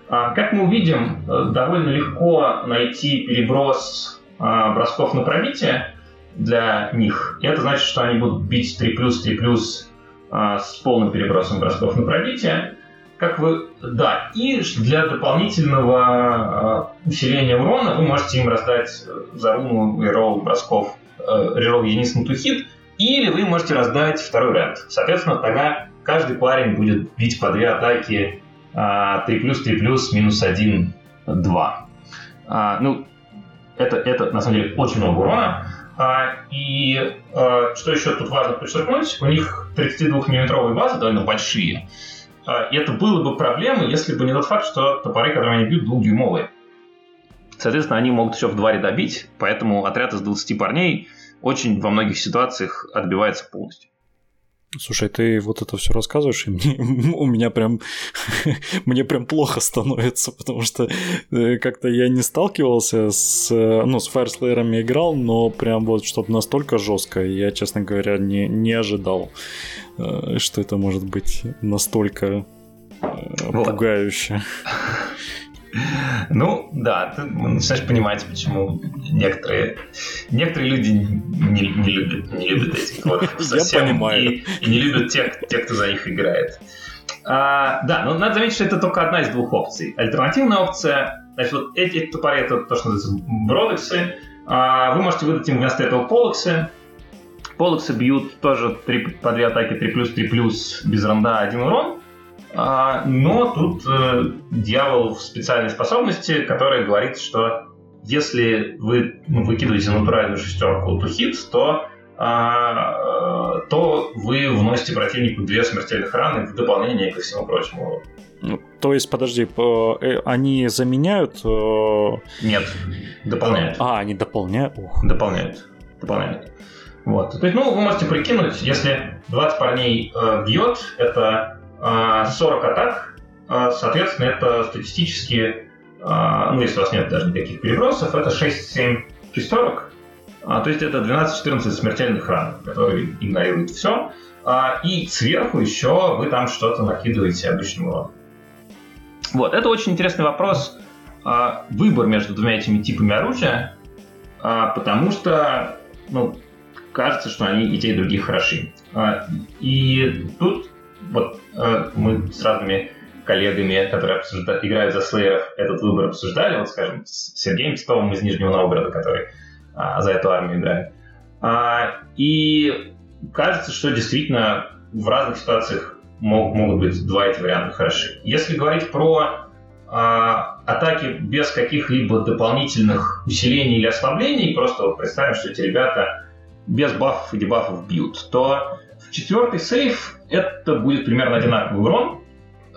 Как мы увидим, довольно легко найти переброс бросков на пробитие, для них. И это значит, что они будут бить 3 плюс, 3 плюс а, с полным перебросом бросков на пробитие. Как вы... Да, и для дополнительного а, усиления урона вы можете им раздать э, за руну реролл бросков, э, реролл единиц на тухит, или вы можете раздать второй ряд. Соответственно, тогда каждый парень будет бить по две атаки 3 а, плюс, 3 плюс, минус 1, 2. А, ну, это, это на самом деле очень много урона. А, и а, что еще тут важно подчеркнуть, у них 32-миллиметровые базы довольно большие. А, и это было бы проблемой, если бы не тот факт, что топоры, которые они бьют, двухдюймовые. Соответственно, они могут еще в два ряда бить, поэтому отряд из 20 парней очень во многих ситуациях отбивается полностью. Слушай, ты вот это все рассказываешь, и мне, у меня прям мне прям плохо становится, потому что э, как-то я не сталкивался с ну с Фаерслеерами играл, но прям вот чтобы настолько жестко, я честно говоря не не ожидал, э, что это может быть настолько э, пугающе. Ну, да, ты начинаешь понимать, почему некоторые, некоторые люди не, не, любят, не любят этих клонов совсем. Я понимаю. И, и не любят тех, тех, кто за них играет. А, да, но надо заметить, что это только одна из двух опций. Альтернативная опция, значит, вот эти топоры, это то, что называется бродексы. А, вы можете выдать им вместо этого полоксы. Полоксы бьют тоже 3, по 2 атаки 3 плюс 3 плюс без ранда 1 урон. А, но тут э, дьявол в специальной способности, которая говорит, что если вы ну, выкидываете натуральную шестерку to hit, то, а, э, то вы вносите противнику две смертельных раны в дополнение ко всему прочему. Ну, то есть, подожди, э, они заменяют? Нет, дополняют. А, они дополняют? Дополняют. Дополняют. Вот. То есть, ну, вы можете прикинуть, если 20 парней э, бьет, это 40 а, атак, а, соответственно, это статистически, а, ну, если у вас нет даже никаких перебросов, это 6-7 шестерок, то есть это 12-14 смертельных ран, которые игнорируют все. И сверху еще вы там что-то накидываете обычным уроном. Вот, это очень интересный вопрос. Выбор между двумя этими типами оружия, потому что, ну, кажется, что они и те, и другие хороши. И тут вот э, мы с разными коллегами, которые обсуждают, играют за слееров, этот выбор обсуждали, вот, скажем, с Сергеем Титовым из Нижнего Новгорода, который а, за эту армию играет. А, и кажется, что действительно в разных ситуациях мог, могут быть два эти варианта хороши. Если говорить про а, атаки без каких-либо дополнительных усилений или ослаблений, просто вот представим, что эти ребята без бафов и дебафов бьют, то Четвертый сейф это будет примерно одинаковый урон.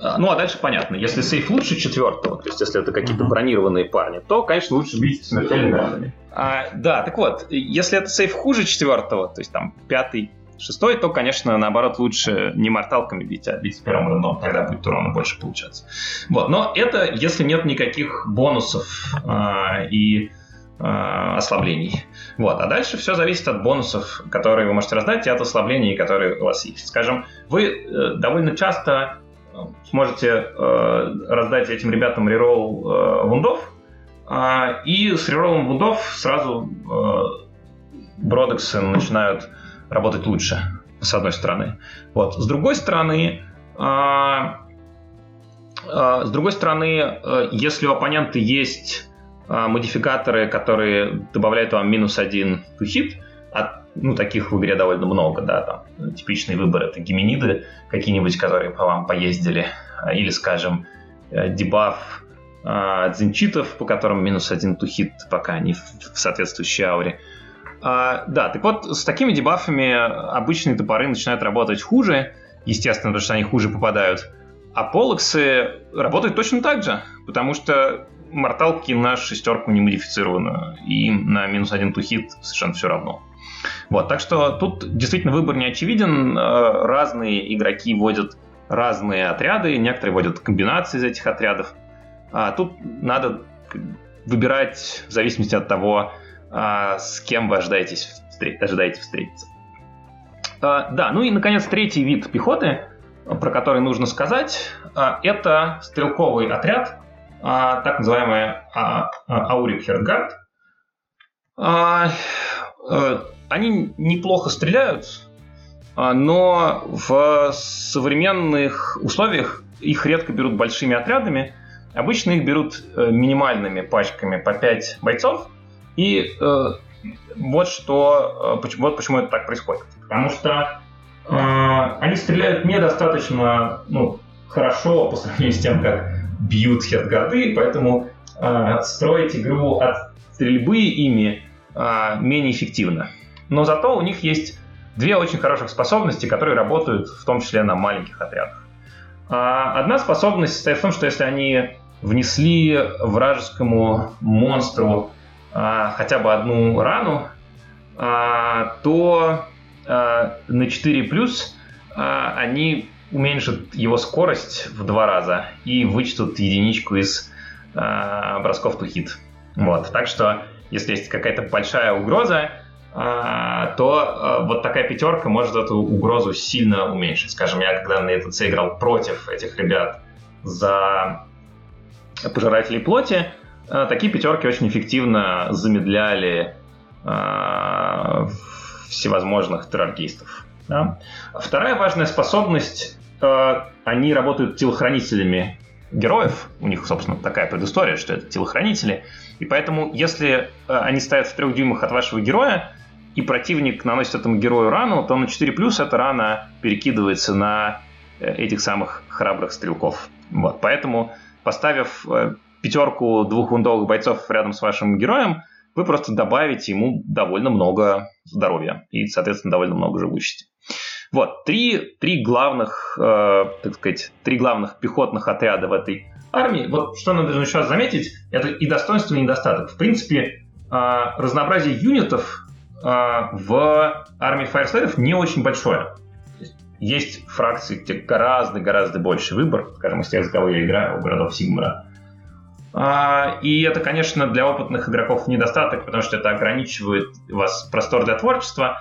А, ну а дальше понятно, если сейф лучше четвертого, то есть если это какие-то бронированные парни, то, конечно, лучше бить смертельными ранами. А, да, так вот, если это сейф хуже четвертого, то есть там пятый, шестой, то, конечно, наоборот, лучше не морталками бить, а бить первым рандом, тогда будет урона больше получаться. Вот, но это если нет никаких бонусов а, и а, ослаблений. Вот. А дальше все зависит от бонусов, которые вы можете раздать, и от ослаблений, которые у вас есть. Скажем, вы э, довольно часто э, сможете э, раздать этим ребятам реролл вундов, э, и с рероллом вундов сразу бродексы начинают работать лучше, с одной стороны. Вот. С другой стороны, э, э, с другой стороны, если у оппонента есть а, модификаторы, которые добавляют вам минус один to hit, от, ну, таких в игре довольно много, да, там, типичный выбор это геминиды какие-нибудь, которые по вам поездили, а, или, скажем, э, дебаф э, дзинчитов, по которым минус один hit, пока они в соответствующей ауре. А, да, так вот, с такими дебафами обычные топоры начинают работать хуже, естественно, потому что они хуже попадают, а полоксы работают точно так же, потому что морталки на шестерку не модифицированы, и на минус один тухит совершенно все равно. Вот, так что тут действительно выбор не очевиден. Э, разные игроки вводят разные отряды, некоторые вводят комбинации из этих отрядов. А тут надо выбирать в зависимости от того, а, с кем вы ожидаетесь, ожидаете встретиться. А, да, ну и, наконец, третий вид пехоты, про который нужно сказать, а, это стрелковый отряд, а, так называемая а, а, Аурик Хердгард. А, а, они неплохо стреляют, а, но в современных условиях их редко берут большими отрядами. Обычно их берут э, минимальными пачками по 5 бойцов. И э, вот что, э, вот почему это так происходит. Потому что э, они стреляют недостаточно ну, хорошо по сравнению с тем, как бьют хедгарды, поэтому э, строить игру от стрельбы ими э, менее эффективно. Но зато у них есть две очень хороших способности, которые работают в том числе на маленьких отрядах. А одна способность состоит в том, что если они внесли вражескому монстру а, хотя бы одну рану, а, то а, на 4 плюс они уменьшат его скорость в два раза и вычтут единичку из а, бросков to hit. Вот. Так что, если есть какая-то большая угроза, а, то а, вот такая пятерка может эту угрозу сильно уменьшить. Скажем, я когда на этот играл против этих ребят за пожирателей плоти, а, такие пятерки очень эффективно замедляли всевозможных террористов. Да? Вторая важная способность, они работают телохранителями героев, у них, собственно, такая предыстория, что это телохранители, и поэтому, если они стоят в трех дюймах от вашего героя, и противник наносит этому герою рану, то на 4 плюс эта рана перекидывается на э, этих самых храбрых стрелков. Вот. Поэтому, поставив э, пятерку двух вундовых бойцов рядом с вашим героем, вы просто добавите ему довольно много здоровья и, соответственно, довольно много живучести. Вот, три, три главных, э, так сказать, три главных пехотных отряда в этой армии. Вот что надо раз заметить, это и достоинство, и недостаток. В принципе, э, разнообразие юнитов а, в армии фаерслейдов не очень большое. Есть фракции, где гораздо-гораздо больше выбор, скажем, из тех, за кого я играю, у городов Сигмара. А, и это, конечно, для опытных игроков недостаток, потому что это ограничивает у вас простор для творчества,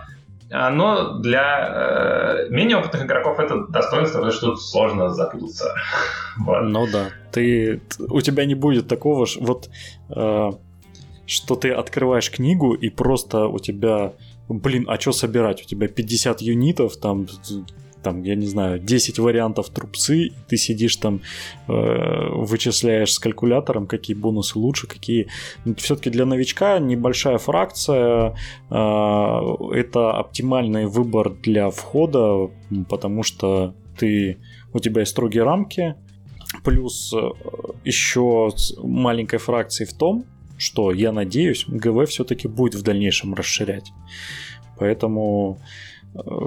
но для э, менее опытных игроков это достоинство, потому что тут сложно запутаться. Вот. Ну да, ты, у тебя не будет такого, вот э, что ты открываешь книгу и просто у тебя, блин, а что собирать? У тебя 50 юнитов, там, там, я не знаю, 10 вариантов трупцы, и ты сидишь там, э, вычисляешь с калькулятором, какие бонусы лучше, какие... Все-таки для новичка небольшая фракция, э, это оптимальный выбор для входа, потому что ты, у тебя есть строгие рамки, плюс э, еще маленькой фракции в том, что, я надеюсь, ГВ все-таки будет в дальнейшем расширять. Поэтому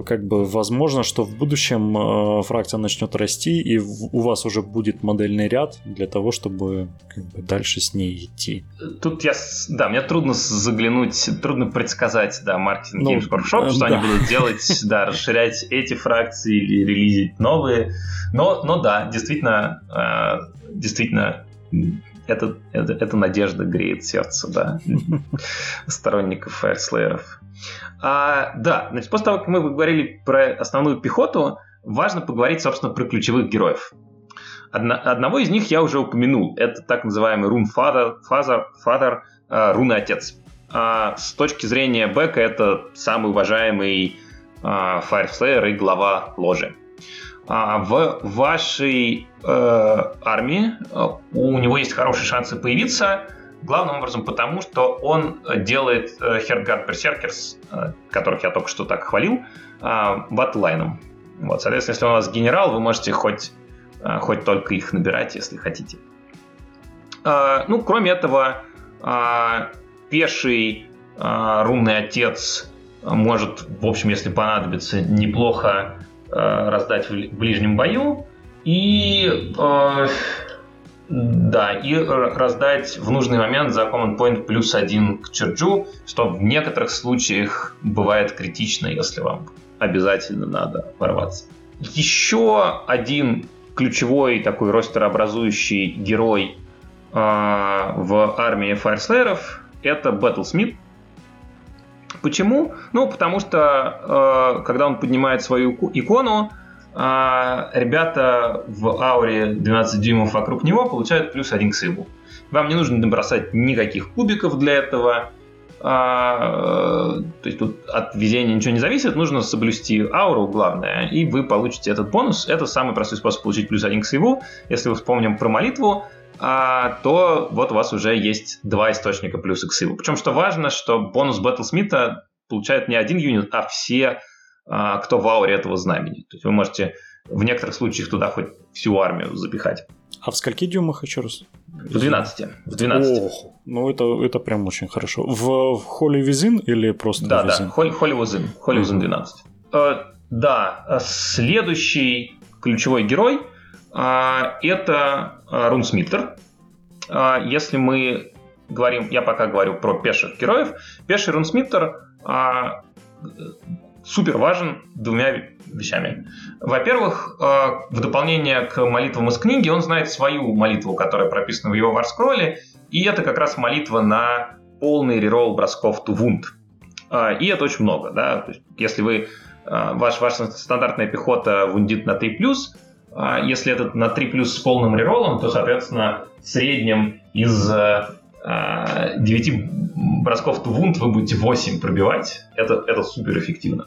как бы возможно, что в будущем э, фракция начнет расти, и у вас уже будет модельный ряд для того, чтобы как бы, дальше с ней идти. Тут я, да, мне трудно заглянуть, трудно предсказать, да, маркетинг ну, Games Workshop, что да. они будут делать, да, расширять эти фракции или релизить новые. Но, но да, действительно, э, действительно это, это, это надежда греет сердце, да, сторонников фаерслееров. А, да, значит, после того, как мы говорили про основную пехоту, важно поговорить, собственно, про ключевых героев. Одна, одного из них я уже упомянул. Это так называемый Рун Father, Father, Father uh, Руны Отец. Uh, с точки зрения Бека это самый уважаемый uh, Fire и глава ложи. А в вашей э, армии э, у него есть хорошие шансы появиться, главным образом потому, что он делает э, Хертгард Берсеркерс, э, которых я только что так хвалил, э, батлайном. Вот, соответственно, если у вас генерал, вы можете хоть, э, хоть только их набирать, если хотите. Э, ну, кроме этого, э, пеший э, рунный отец может, в общем, если понадобится, неплохо раздать в ближнем бою и э, да, и раздать в нужный момент за Command Point плюс один к черджу, что в некоторых случаях бывает критично, если вам обязательно надо ворваться. Еще один ключевой такой ростерообразующий герой э, в армии фаерслееров это Battlesmith, Почему? Ну, потому что э, когда он поднимает свою икону, э, ребята в ауре 12 дюймов вокруг него получают плюс один к сейву. Вам не нужно набросать никаких кубиков для этого. А, то есть тут от везения ничего не зависит, нужно соблюсти ауру, главное, и вы получите этот бонус. Это самый простой способ получить плюс один к сейву. Если вы вспомним про молитву, то вот у вас уже есть два источника плюса к силу. Причем, что важно, что бонус Баттлсмита получает не один юнит, а все, а, кто в ауре этого знамени. То есть вы можете в некоторых случаях туда хоть всю армию запихать. А в скольки дюймах еще раз? В 12. В 12. Ох, ну это, это прям очень хорошо. В, в Holy Within или просто Да, Within? да, Holy, Holy Within. Holy Within 12. Э, да, следующий ключевой герой э, это э, Рунсмиттер. Э, если мы говорим, я пока говорю про пеших героев, пеший Рунсмиттер супер важен двумя вещами. Во-первых, в дополнение к молитвам из книги, он знает свою молитву, которая прописана в его варскролле, и это как раз молитва на полный реролл бросков. Э, и это очень много. Да? Есть, если вы ваш, ваша стандартная пехота вундит на 3+, если это на 3 с полным рероллом, то, соответственно, в среднем из 9 бросков Тувунд вы будете 8 пробивать. Это, это супер эффективно.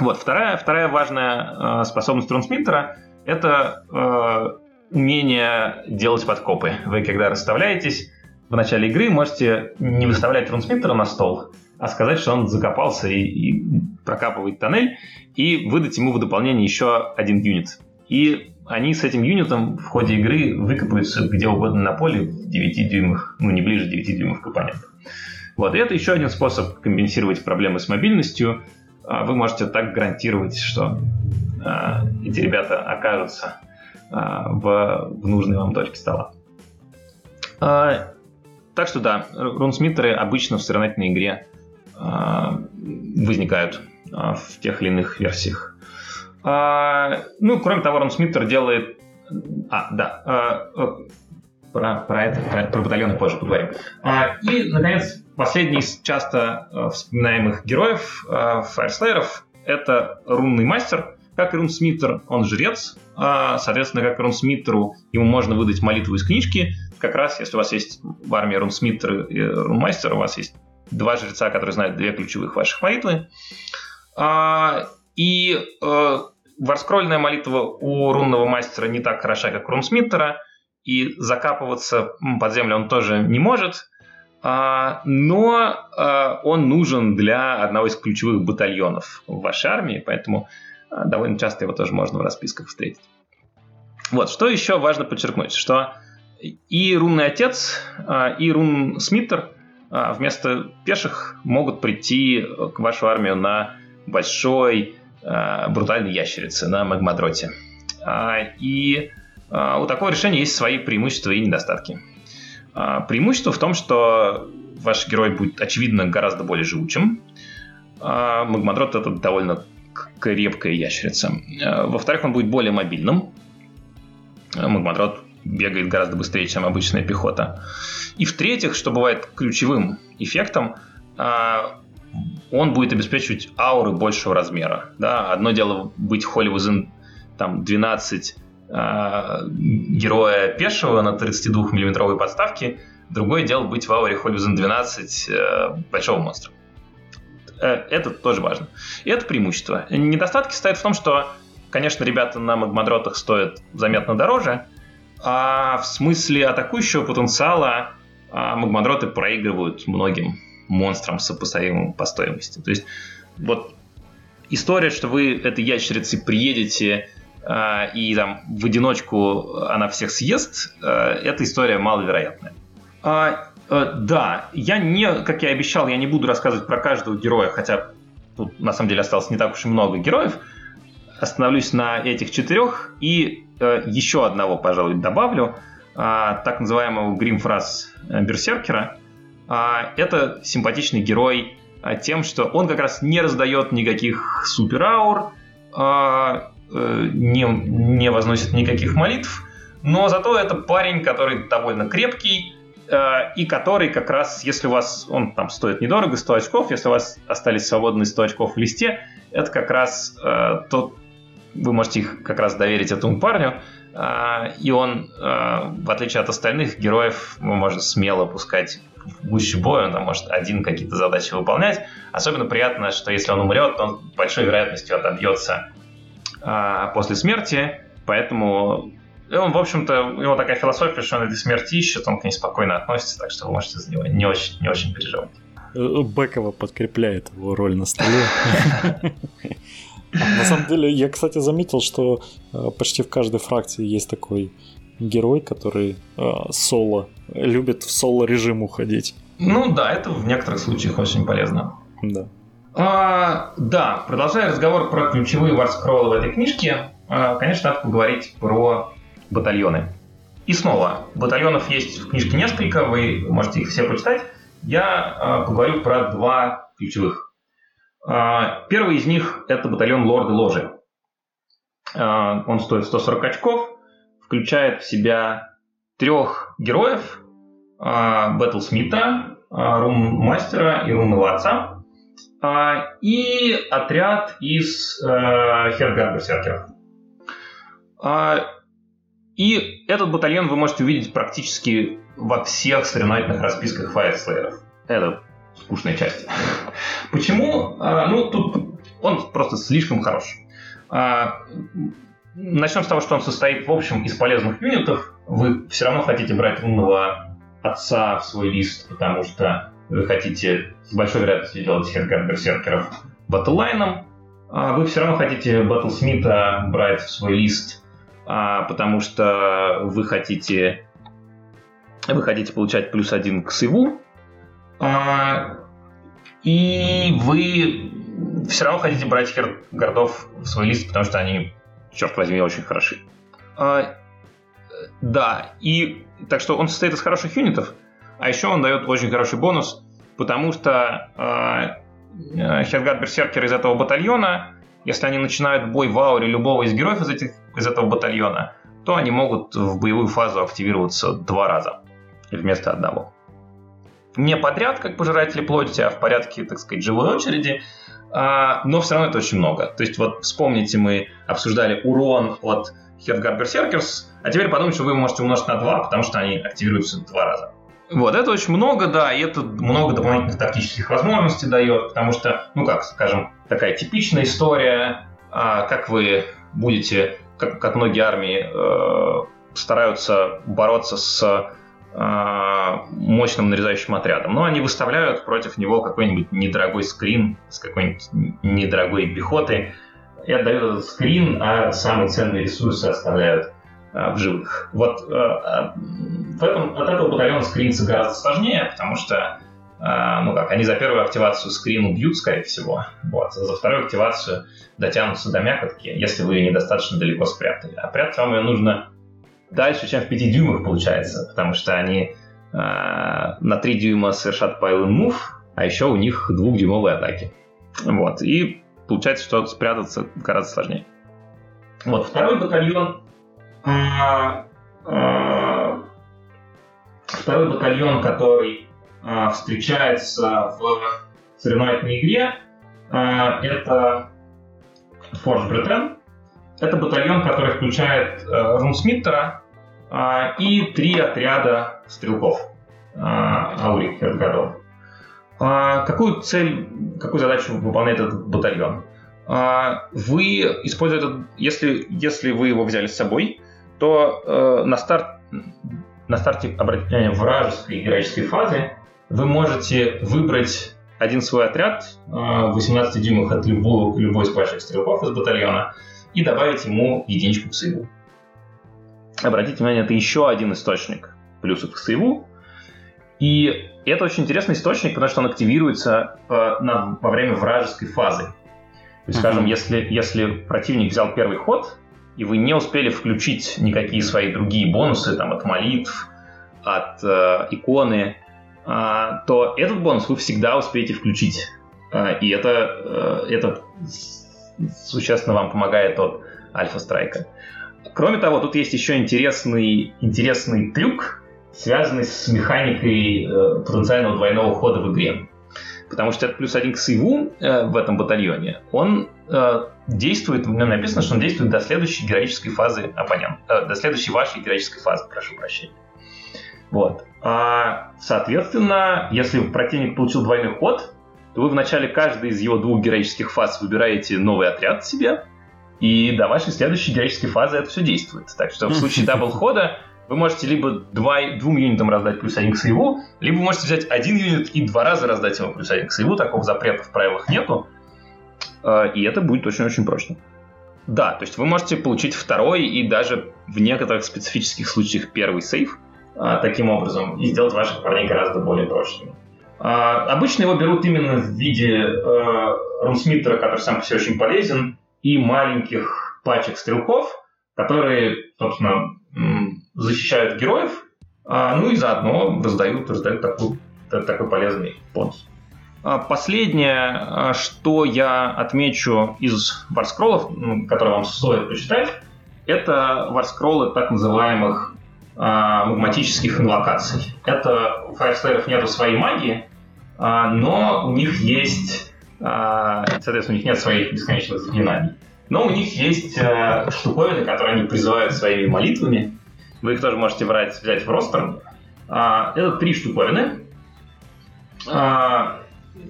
Вот, вторая, вторая важная э, способность трансмиттера – это э, умение делать подкопы. Вы, когда расставляетесь в начале игры, можете не выставлять трансмиттера на стол, а сказать, что он закопался и, и прокапывает тоннель, и выдать ему в дополнение еще один юнит. И они с этим юнитом в ходе игры выкопаются где угодно на поле в 9 дюймах, ну не ближе 9 дюймов к оппоненту. Вот, и это еще один способ компенсировать проблемы с мобильностью – а вы можете так гарантировать, что а, эти ребята окажутся а, в, в нужной вам точке стола. Так что да, рунсмиттеры обычно в соревновательной игре возникают в тех или иных версиях. Ну, кроме того, рунсмиттер делает... А, да, про, про это, про, про батальоны позже поговорим. И, наконец, Последний из часто э, вспоминаемых героев э, Фаерслейеров — это рунный мастер, как и рунсмиттер, он жрец. А, соответственно, как и рунсмиттеру, ему можно выдать молитву из книжки. Как раз, если у вас есть в армии рунсмиттер и рунмастер, у вас есть два жреца, которые знают две ключевых ваших молитвы. А, и э, варскрольная молитва у рунного мастера не так хороша, как у рунсмиттера, и закапываться под землю он тоже не может — а, но а, он нужен для одного из ключевых батальонов в вашей армии, поэтому а, довольно часто его тоже можно в расписках встретить. Вот, что еще важно подчеркнуть, что и рунный отец, и рун Смиттер вместо пеших могут прийти к вашу армию на большой брутальной ящерице, на магмадроте. И у такого решения есть свои преимущества и недостатки. А, преимущество в том, что ваш герой будет, очевидно, гораздо более живучим. А Магмадрот это довольно крепкая ящерица. А, во-вторых, он будет более мобильным. Магмадрот бегает гораздо быстрее, чем обычная пехота. И в-третьих, что бывает ключевым эффектом, он будет обеспечивать ауры большего размера. Да? Одно дело быть Холли там 12 э, героя пешего на 32-миллиметровой подставке, другое дело быть в ауре Холюзен 12 э, большого монстра. Э, это тоже важно. И это преимущество. Недостатки стоят в том, что, конечно, ребята на магмадротах стоят заметно дороже, а в смысле атакующего потенциала а магмадроты проигрывают многим монстрам сопоставимым по стоимости. То есть вот история, что вы этой ящерицей приедете а, и там в одиночку она всех съест, а, эта история маловероятная. А, да, я не, как я обещал, я не буду рассказывать про каждого героя, хотя тут на самом деле осталось не так уж и много героев. Остановлюсь на этих четырех и еще одного, пожалуй, добавлю, так называемого гримфраз Берсеркера. Это симпатичный герой тем, что он как раз не раздает никаких супераур, Э, не, не возносит никаких молитв, но зато это парень, который довольно крепкий, э, и который как раз, если у вас, он там стоит недорого, 100 очков, если у вас остались свободные 100 очков в листе, это как раз э, тот, вы можете их как раз доверить этому парню, и он, в отличие от остальных героев, можно смело пускать в гуще боя, он там может один какие-то задачи выполнять. Особенно приятно, что если он умрет, он большой вероятностью отобьется а, после смерти, поэтому он, в общем-то, у него такая философия, что он этой смерти ищет, он к ней спокойно относится, так что вы можете за него не очень, не очень переживать. Бекова подкрепляет его роль на столе. На самом деле, я, кстати, заметил, что э, почти в каждой фракции есть такой герой, который э, соло любит в соло режим уходить. Ну да, это в некоторых случаях очень полезно. Да. А, да, продолжая разговор про ключевые варскроллы в этой книжке, а, конечно, надо поговорить про батальоны. И снова, батальонов есть в книжке несколько, вы можете их все почитать. Я а, поговорю про два ключевых. А, первый из них – это батальон Лорды Ложи. А, он стоит 140 очков, включает в себя трех героев – Бэтл Смита, Рун-мастера и рунного отца, и отряд из э, Хергард-берсеркеров. И этот батальон вы можете увидеть практически во всех соревновательных расписках Фаерслееров. Это скучная часть. Почему? А, ну, тут он просто слишком хорош. Начнем с того, что он состоит, в общем, из полезных юнитов. Вы все равно хотите брать умного отца в свой лист, потому что вы хотите с большой вероятностью делать Хедгард Берсеркеров батллайном. А вы все равно хотите Батлсмита брать в свой лист а, потому что вы хотите вы хотите получать плюс один к сейву, а, и вы все равно хотите брать городов в свой лист, потому что они, черт возьми, очень хороши. А, да, и так что он состоит из хороших юнитов, а еще он дает очень хороший бонус, потому что а, Хергард Берсеркер из этого батальона если они начинают бой в ауре любого из героев из, этих, из этого батальона, то они могут в боевую фазу активироваться два раза вместо одного. Не подряд, как пожиратели плоти, а в порядке, так сказать, живой очереди, но все равно это очень много. То есть вот вспомните, мы обсуждали урон от Headguard Berserkers, а теперь подумайте, что вы можете умножить на 2, потому что они активируются два раза. Вот, это очень много, да, и это много дополнительных тактических возможностей дает, потому что, ну как, скажем, такая типичная история, а, как вы будете, как, как многие армии э, стараются бороться с мощным нарезающим отрядом. Но они выставляют против него какой-нибудь недорогой скрин с какой-нибудь недорогой пехотой и отдают этот скрин, а самые ценные ресурсы оставляют э, в живых. Вот э, в этом, от этого батальона скриниться гораздо сложнее, потому что ну как, они за первую активацию скрин убьют, скорее всего, вот, а за вторую активацию дотянутся до мякотки, если вы ее недостаточно далеко спрятали. А прятать вам ее нужно дальше, чем в 5 дюймах получается, потому что они э, на 3 дюйма совершат and move, а еще у них двухдюймовые атаки. Вот, и получается, что спрятаться гораздо сложнее. Вот, второй батальон э, э, второй батальон, который а, встречается в соревновательной игре. Это Forge Britain. Это батальон, который включает э, Рунсмиттера а, и три отряда стрелков Аурик годов. Какую цель, какую задачу выполняет этот батальон? Вы используете если, если вы его взяли с собой, то э, на старт на старте обратите внимание вражеской героической фазы вы можете выбрать один свой отряд 18 э, дюймов от любого, любой из ваших стрелков из батальона и добавить ему единичку к сейву. Обратите внимание, это еще один источник плюсов к сейву. И это очень интересный источник, потому что он активируется по, на, во время вражеской фазы. То есть, скажем, если, если противник взял первый ход, и вы не успели включить никакие свои другие бонусы там, от молитв, от э, иконы, а, то этот бонус вы всегда успеете включить. А, и это, э, это существенно вам помогает от альфа-страйка. Кроме того, тут есть еще интересный, интересный трюк, связанный с механикой э, потенциального двойного хода в игре. Потому что это плюс один к сейву э, в этом батальоне, он действует, в нем написано, что он действует до следующей героической фазы оппонента, до следующей вашей героической фазы, прошу прощения. Вот. А, соответственно, если противник получил двойной ход, то вы в начале каждой из его двух героических фаз выбираете новый отряд себе, и до вашей следующей героической фазы это все действует. Так что в случае double хода вы можете либо два, двум юнитам раздать плюс один к save у, либо вы можете взять один юнит и два раза раздать ему плюс один к save у. Такого запрета в правилах нету. и это будет очень-очень прочно. Да, то есть вы можете получить второй и даже в некоторых специфических случаях первый сейф таким образом и сделать ваших парней гораздо более прочными. Обычно его берут именно в виде э, рунсмиттера, который сам по себе очень полезен, и маленьких пачек стрелков, которые, собственно, защищают героев, ну и заодно раздают, раздают такой, такой полезный бонус. А, последнее, а, что я отмечу из варскроллов, которые вам стоит почитать, это варскроллы так называемых а, магматических инвокаций. Это у фаерслейеров нету своей магии, но у них есть, соответственно, у них нет своих бесконечных заклинаний. Но у них есть штуковины, которые они призывают своими молитвами. Вы их тоже можете брать, взять в ростер. Это три штуковины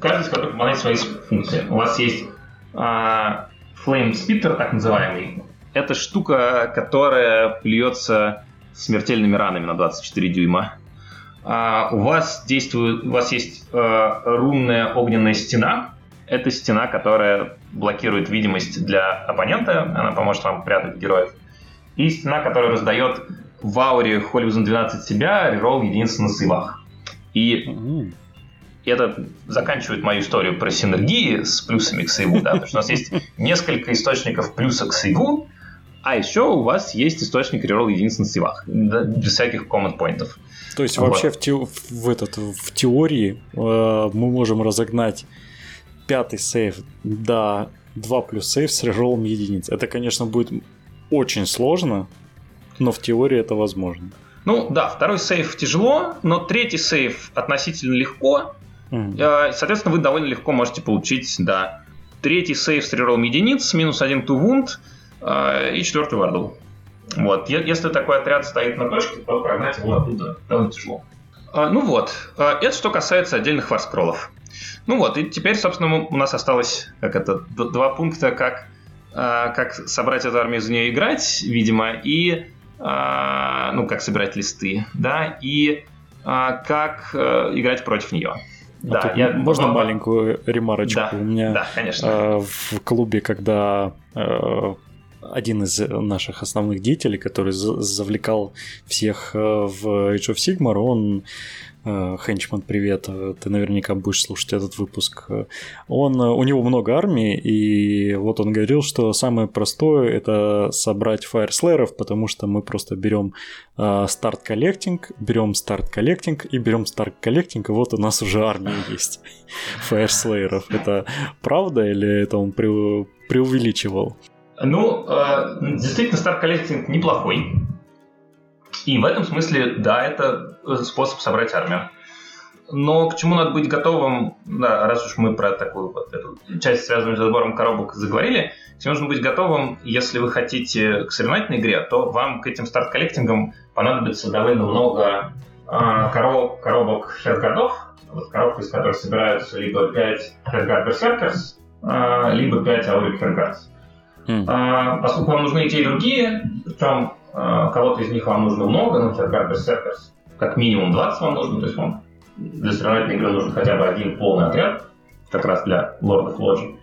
каждый из которых выполняет свои функции. У вас есть а, Flame Spitter, так называемый. Это штука, которая плюется смертельными ранами на 24 дюйма. А, у вас действует, у вас есть а, рунная огненная стена. Это стена, которая блокирует видимость для оппонента. Она поможет вам прятать героев. И стена, которая раздает в ауре Холливузен 12 себя реролл единиц на сейвах. И и это заканчивает мою историю про синергии с плюсами к сейву, да, потому что у нас есть несколько источников плюса к сейву, а еще у вас есть источник реролл на сейвах, да, без всяких команд-поинтов. То есть вот. вообще в, те, в, этот, в теории э, мы можем разогнать пятый сейв до 2 плюс сейв с реролом единиц. Это, конечно, будет очень сложно, но в теории это возможно. Ну да, второй сейв тяжело, но третий сейв относительно легко, Mm. Соответственно, вы довольно легко можете получить, да, третий сейв с реролом единиц, минус один wound а, и четвертый вардл. Вот. Если такой отряд стоит на точке, то прогнать его оттуда довольно тяжело. А, ну вот, это что касается отдельных варскроллов. Ну вот, и теперь, собственно, у нас осталось как это, два пункта, как, как собрать эту армию за нее играть, видимо, и ну, как собирать листы, да, и как э, играть против нее. Да, а я... Можно маленькую ремарочку? Да, У меня да, конечно. Э, в клубе, когда э, один из наших основных деятелей, который завлекал всех э, в Age of Sigmar, он Э, Хенчман, привет, э, ты наверняка будешь слушать этот выпуск. Он, у него много армий, и вот он говорил, что самое простое это собрать Fyreslayer ов, потому что мы просто берем Start Collecting, берем Start Collecting и берем Start Collecting, и вот у нас уже армия есть Fyreslayer ов. Это правда или это он преувеличивал? Ну, э, действительно, Start Collecting неплохой. И в этом смысле, да, это способ собрать армию. Но к чему надо быть готовым, да, раз уж мы про такую вот эту часть, связанную с забором коробок, заговорили, всем нужно быть готовым, если вы хотите к соревновательной игре, то вам к этим Start Collecting ам понадобится довольно много э, коробок, коробок Hearthguard ов, вот коробка, из которых собираются либо 5 Hearthguard Berserkers, э, либо 5 Auric Hearthguards. Mm. Э, поскольку вам нужны и те, и другие, причем а, кого-то из них вам нужно много, например, Garber Circus, как минимум 20 вам нужно, то есть вам для соревновательной игры нужен хотя бы один полный отряд, как раз для лордов ложи,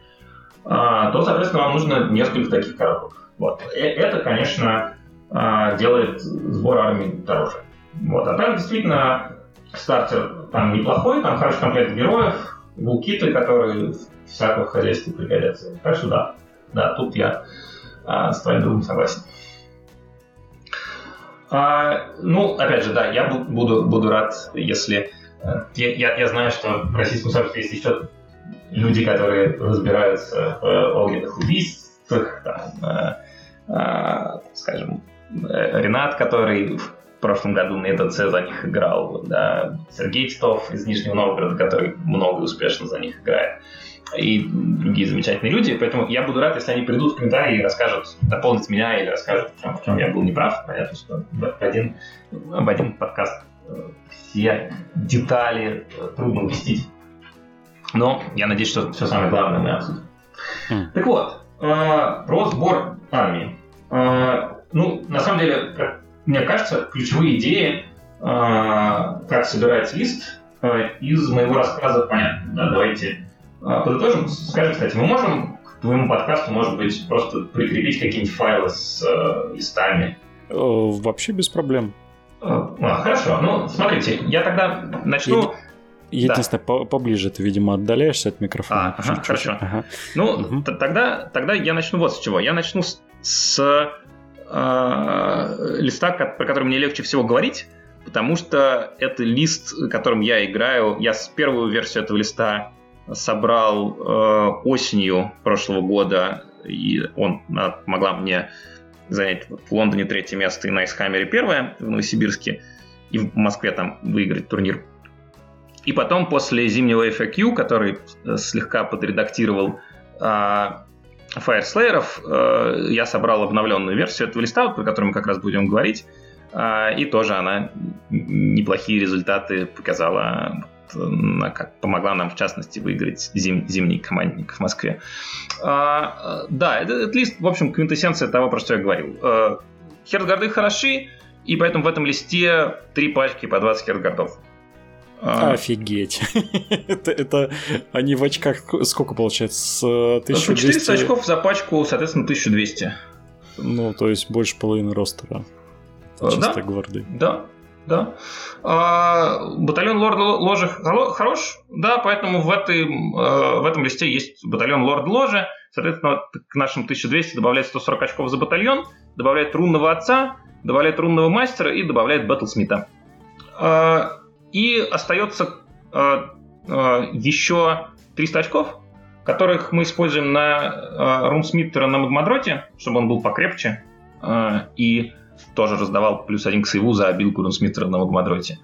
а, то, соответственно, вам нужно несколько таких коробок. Вот. Э, это, конечно, а, делает сбор армии дороже. Вот. А так, действительно, стартер там неплохой, там хороший комплект героев, булкиты, которые всякого хозяйства пригодятся. Так что да, да, тут я а, с твоим другом согласен. А, ну, опять же, да, я буду, буду рад, если... Э, я, я, я знаю, что в российском сообществе есть еще люди, которые разбираются в огненных убийствах, там, э, э, скажем, э, Ренат, который в прошлом году на ЭДЦ за них играл, да, Сергей Титов из Нижнего Новгорода, который много успешно за них играет и другие замечательные люди. Поэтому я буду рад, если они придут в комментарии и расскажут, дополнят меня или расскажут, в чем, в чем я был неправ. Понятно, что в один, в один подкаст э, все детали э, трудно уместить. Но я надеюсь, что все самое главное мы обсудим. Mm. Так вот, э, про сбор армии. Э, ну, на самом деле, как мне кажется, ключевые идеи, э, как собирать лист, э, из моего рассказа понятно. Да, давайте подытожим, скажем, кстати, мы можем твоему подкасту, может быть, просто прикрепить какие-нибудь файлы с э, листами? Вообще без проблем. А, хорошо. Ну, смотрите, я тогда начну... Единственное, да. поближе ты, видимо, отдаляешься от микрофона. А, ага, хорошо. Ага. Ну, угу. тогда, тогда я начну вот с чего. Я начну с, с э, листа, про который мне легче всего говорить, потому что это лист, которым я играю. Я с первую версию этого листа собрал э, осенью прошлого года, и он она помогла мне занять в Лондоне третье место и на Исхаммере первое в Новосибирске, и в Москве там выиграть турнир. И потом после зимнего FAQ, который э, слегка подредактировал э, Fireslayer, э, я собрал обновленную версию этого листа, про которую мы как раз будем говорить, э, и тоже она неплохие результаты показала как помогла нам, в частности, выиграть зим, зимний командник в Москве. А, да, это, это лист, в общем, квинтэссенция того, про что я говорил. А, хертгарды хороши, и поэтому в этом листе три пачки по 20 хертгардов. А... Офигеть. это, это они в очках сколько получается? С 1200... 400 очков за пачку, соответственно, 1200. Ну, то есть больше половины ростера. Чисто да, гварды. Да, да. А, батальон Лорд Ложи хорош, да, поэтому в, этой, э, в этом листе есть батальон Лорд Ложи, соответственно, к нашим 1200 добавляет 140 очков за батальон, добавляет рунного отца, добавляет рунного мастера и добавляет Батлсмита. А, и остается а, еще 300 очков, которых мы используем на Рунсмиттера на Магмадроте, чтобы он был покрепче, и тоже раздавал плюс один к сейву за обилку Рунсмиттера на Магмадроте.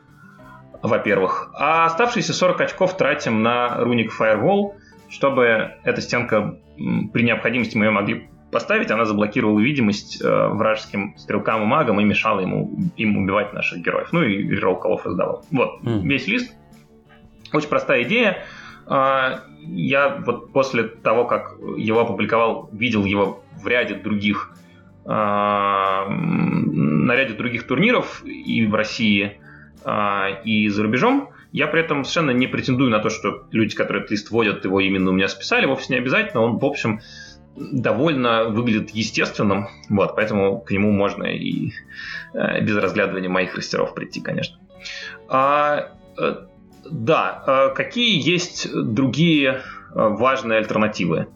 Во-первых. А оставшиеся 40 очков тратим на Руник Firewall, чтобы эта стенка при необходимости мы ее могли поставить, она заблокировала видимость э, вражеским стрелкам и магам и мешала ему, им убивать наших героев. Ну и реролл колов издавал. Вот, mm. весь лист. Очень простая идея. Э, я вот после того, как его опубликовал, видел его в ряде других на ряде других турниров и в России, а, и за рубежом. Я при этом совершенно не претендую на то, что люди, которые этот лист вводят, его именно у меня списали. Вовсе не обязательно. Он, в общем, довольно выглядит естественным. Вот, поэтому к нему можно и э, без разглядывания моих растеров прийти, конечно. А, э, да, э, какие есть другие важные альтернативы?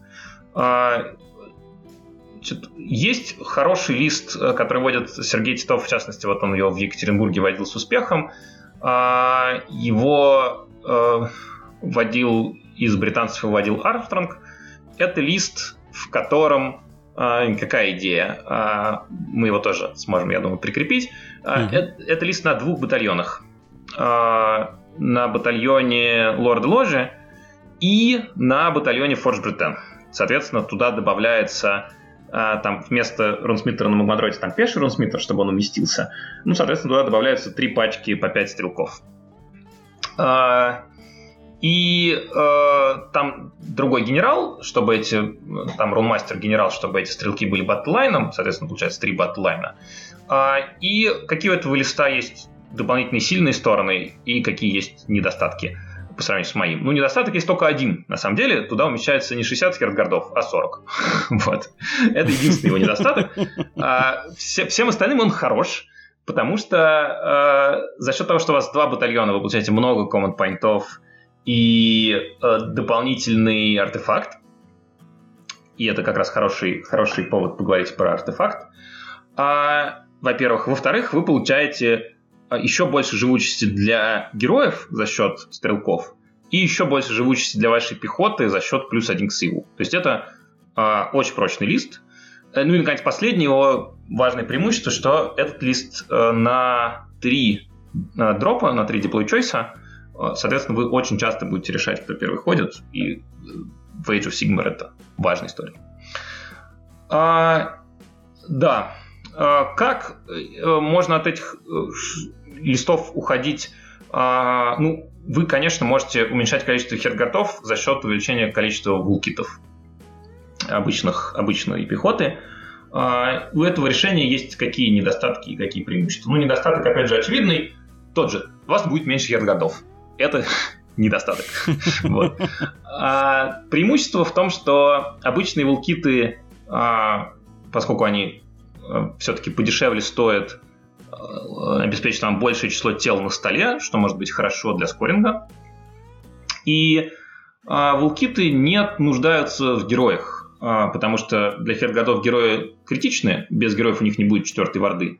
Есть хороший лист, э, который водит Сергей Титов, в частности, вот он его в Екатеринбурге водил с успехом. А, его э, водил из британцев выводил Армстронг. Это лист, в котором э, какая идея? А, мы его тоже сможем, я думаю, прикрепить. Mm-hmm. Это, это лист на двух батальонах. На батальоне Лорд Ложи и на батальоне Форж Бритен. Соответственно, туда добавляется а, там вместо рунсмиттера на Магмадроте там пеший рунсмиттер, чтобы он уместился. Ну, соответственно, туда добавляются три пачки по 5 стрелков. А, и э, там другой генерал, чтобы эти, там рунмастер генерал, чтобы эти стрелки были батлайном, соответственно, получается три батлайна. А, и какие у этого листа есть дополнительные сильные стороны и какие есть недостатки по сравнению с моим. Ну, недостаток есть только один. На самом деле, туда умещается не 60 хертгардов, а 40. вот. Это единственный его недостаток. А, все, всем остальным он хорош, потому что э, за счет того, что у вас два батальона, вы получаете много команд-поинтов и э, дополнительный артефакт, и это как раз хороший, хороший повод поговорить про артефакт. А, во-первых. Во-вторых, вы получаете а, еще больше живучести для героев за счет стрелков и еще больше живучести для вашей пехоты за счет плюс один к силу. То есть это э, очень прочный лист. Э, ну и, наконец, последнее его важное преимущество, что этот лист э, на три э, дропа, на три диплой чойса, э, соответственно, вы очень часто будете решать, кто первый ходит, и в Age of Sigmar это важная история. А, да, как э, можно от этих э, листов уходить? А, ну, вы, конечно, можете уменьшать количество херготов за счет увеличения количества вулкитов обычных, обычной пехоты. А, у этого решения есть какие недостатки и какие преимущества. Ну, недостаток, опять же, очевидный. Тот же. У вас будет меньше херготов. Это недостаток. а, преимущество в том, что обычные вулкиты, поскольку они все-таки подешевле стоят, а, обеспечат нам большее число тел на столе, что может быть хорошо для скоринга. И а, вулкиты не нуждаются в героях, а, потому что для хергодов герои критичны, без героев у них не будет четвертой варды.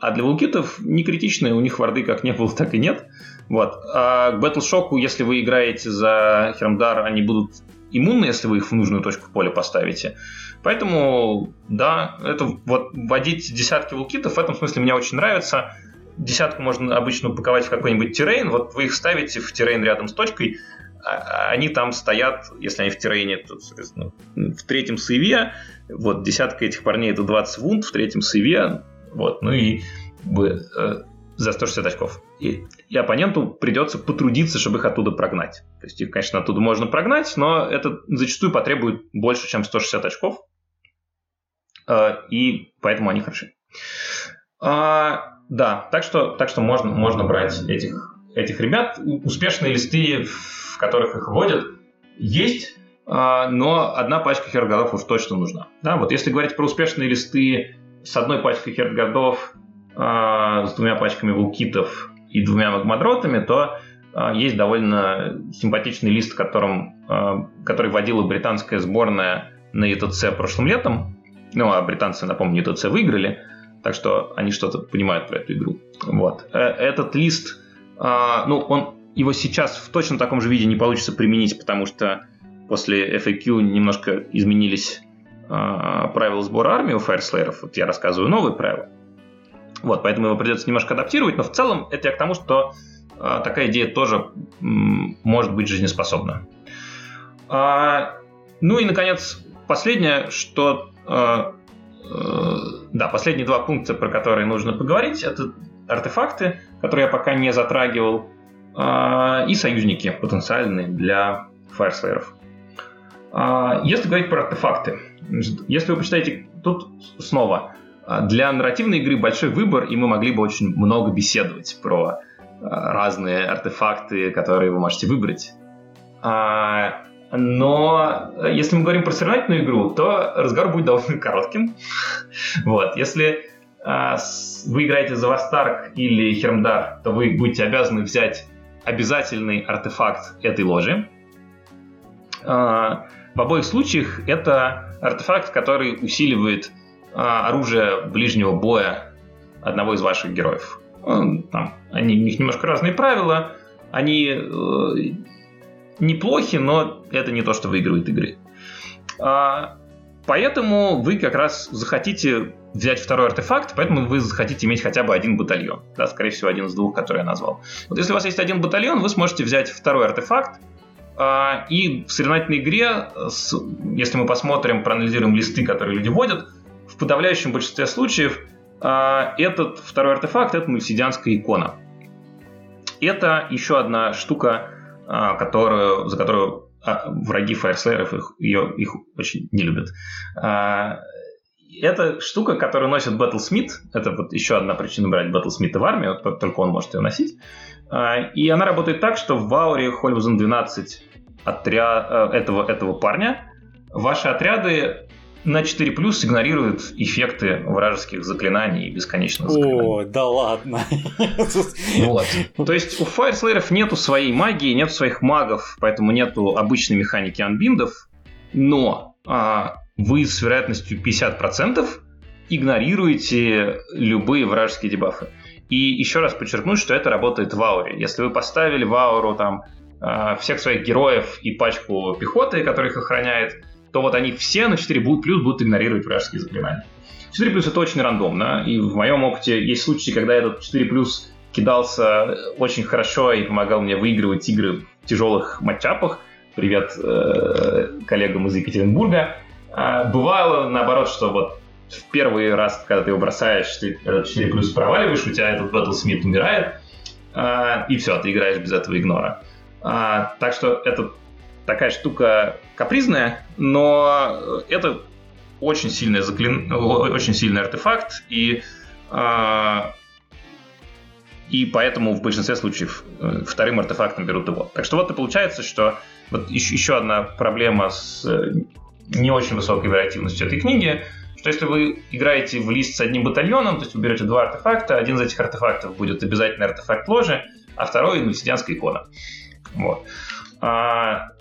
А для вулкитов не критичные, у них варды как не было, так и нет. Вот. А к Battleshock, если вы играете за Хермдар, они будут иммунны, если вы их в нужную точку поля поставите. Поэтому, да, это вот вводить десятки вулкитов в этом смысле мне очень нравится. Десятку можно обычно упаковать в какой-нибудь террейн. Вот вы их ставите в террейн рядом с точкой, а, они там стоят, если они в террейне, то, соответственно, в третьем сейве, вот, десятка этих парней это 20 вунт, в третьем сейве, вот, ну и э, за 160 очков. И, и оппоненту придется потрудиться, чтобы их оттуда прогнать. То есть их, конечно, оттуда можно прогнать, но это зачастую потребует больше, чем 160 очков. Э, и поэтому они хороши. А, да, так что, так что можно, можно брать этих, этих ребят. Успешные листы, в которых их вводят, есть, а, но одна пачка хергодов уж точно нужна. Да, вот если говорить про успешные листы с одной пачкой хертгардов, э, с двумя пачками вулкитов и двумя магмадротами, то есть довольно симпатичный лист, которым, который водила британская сборная на ЕТЦ прошлым летом. Ну, а британцы, напомню, ЕТЦ выиграли, так что они что-то понимают про эту игру. Вот. Этот лист, ну, он его сейчас в точно таком же виде не получится применить, потому что после FAQ немножко изменились э, правила сбора армии у фаерслееров. Вот я рассказываю новые правила. Вот, поэтому его придется немножко адаптировать, но в целом это я к тому, что э, такая идея тоже может быть жизнеспособна. А, ну и, наконец, последнее, что... Э, э, да, последние два пункта, про которые нужно поговорить, это артефакты, которые я пока не затрагивал, э, и союзники потенциальные для фаерслееров. Если говорить про артефакты, если вы почитаете, тут снова, для нарративной игры большой выбор, и мы могли бы очень много беседовать про разные артефакты, которые вы можете выбрать. Но если мы говорим про соревновательную игру, то разговор будет довольно коротким. вот. Если вы играете за Вастарк или Хермдар, то вы будете обязаны взять обязательный артефакт этой ложи. В обоих случаях это артефакт, который усиливает оружие ближнего боя одного из ваших героев. Там, они, у них немножко разные правила, они э, неплохи, но это не то, что выигрывает игры. А, поэтому вы как раз захотите взять второй артефакт, поэтому вы захотите иметь хотя бы один батальон. Да, скорее всего, один из двух, который я назвал. Вот если у вас есть один батальон, вы сможете взять второй артефакт, а, и в соревновательной игре, если мы посмотрим, проанализируем листы, которые люди вводят, в подавляющем большинстве случаев а, этот второй артефакт — это мульсидианская икона. Это еще одна штука, которую, за которую враги фаерслееров их, ее, их очень не любят. Это штука, которую носит Battlesmith. Это вот еще одна причина брать Battlesmith в армию, только он может ее носить. А, и она работает так, что в Ауре Хольвузен 12 отряд, этого, этого парня ваши отряды на 4 плюс игнорируют эффекты вражеских заклинаний и бесконечных заклинаний. О, да ладно. Вот. То есть у фаерслееров нету своей магии, нет своих магов, поэтому нету обычной механики анбиндов, но а, вы с вероятностью 50% игнорируете любые вражеские дебафы. И еще раз подчеркну, что это работает в ауре. Если вы поставили в ауру там э, всех своих героев и пачку пехоты, которая их охраняет, то вот они все на 4 будут плюс будут игнорировать вражеские заклинания. 4 плюс это очень рандомно, и в моем опыте есть случаи, когда этот 4 плюс кидался очень хорошо и помогал мне выигрывать игры в тяжелых матчапах. Привет э, коллегам из Екатеринбурга. А бывало, наоборот, что вот в первый раз, когда ты его бросаешь, ты этот 4 плюс проваливаешь, у тебя этот Battlesmith умирает, а, и все, ты играешь без этого игнора. А, так что это такая штука капризная, но это очень сильный, заклин... очень сильный артефакт, и а, и поэтому в большинстве случаев э, вторым артефактом берут его. Так что вот и получается, что вот еще, еще одна проблема с э, не очень высокой вариативностью этой книги, что если вы играете в лист с одним батальоном, то есть вы берете два артефакта, один из этих артефактов будет обязательно артефакт ложи, а второй нульсидианская икона. Вот. А,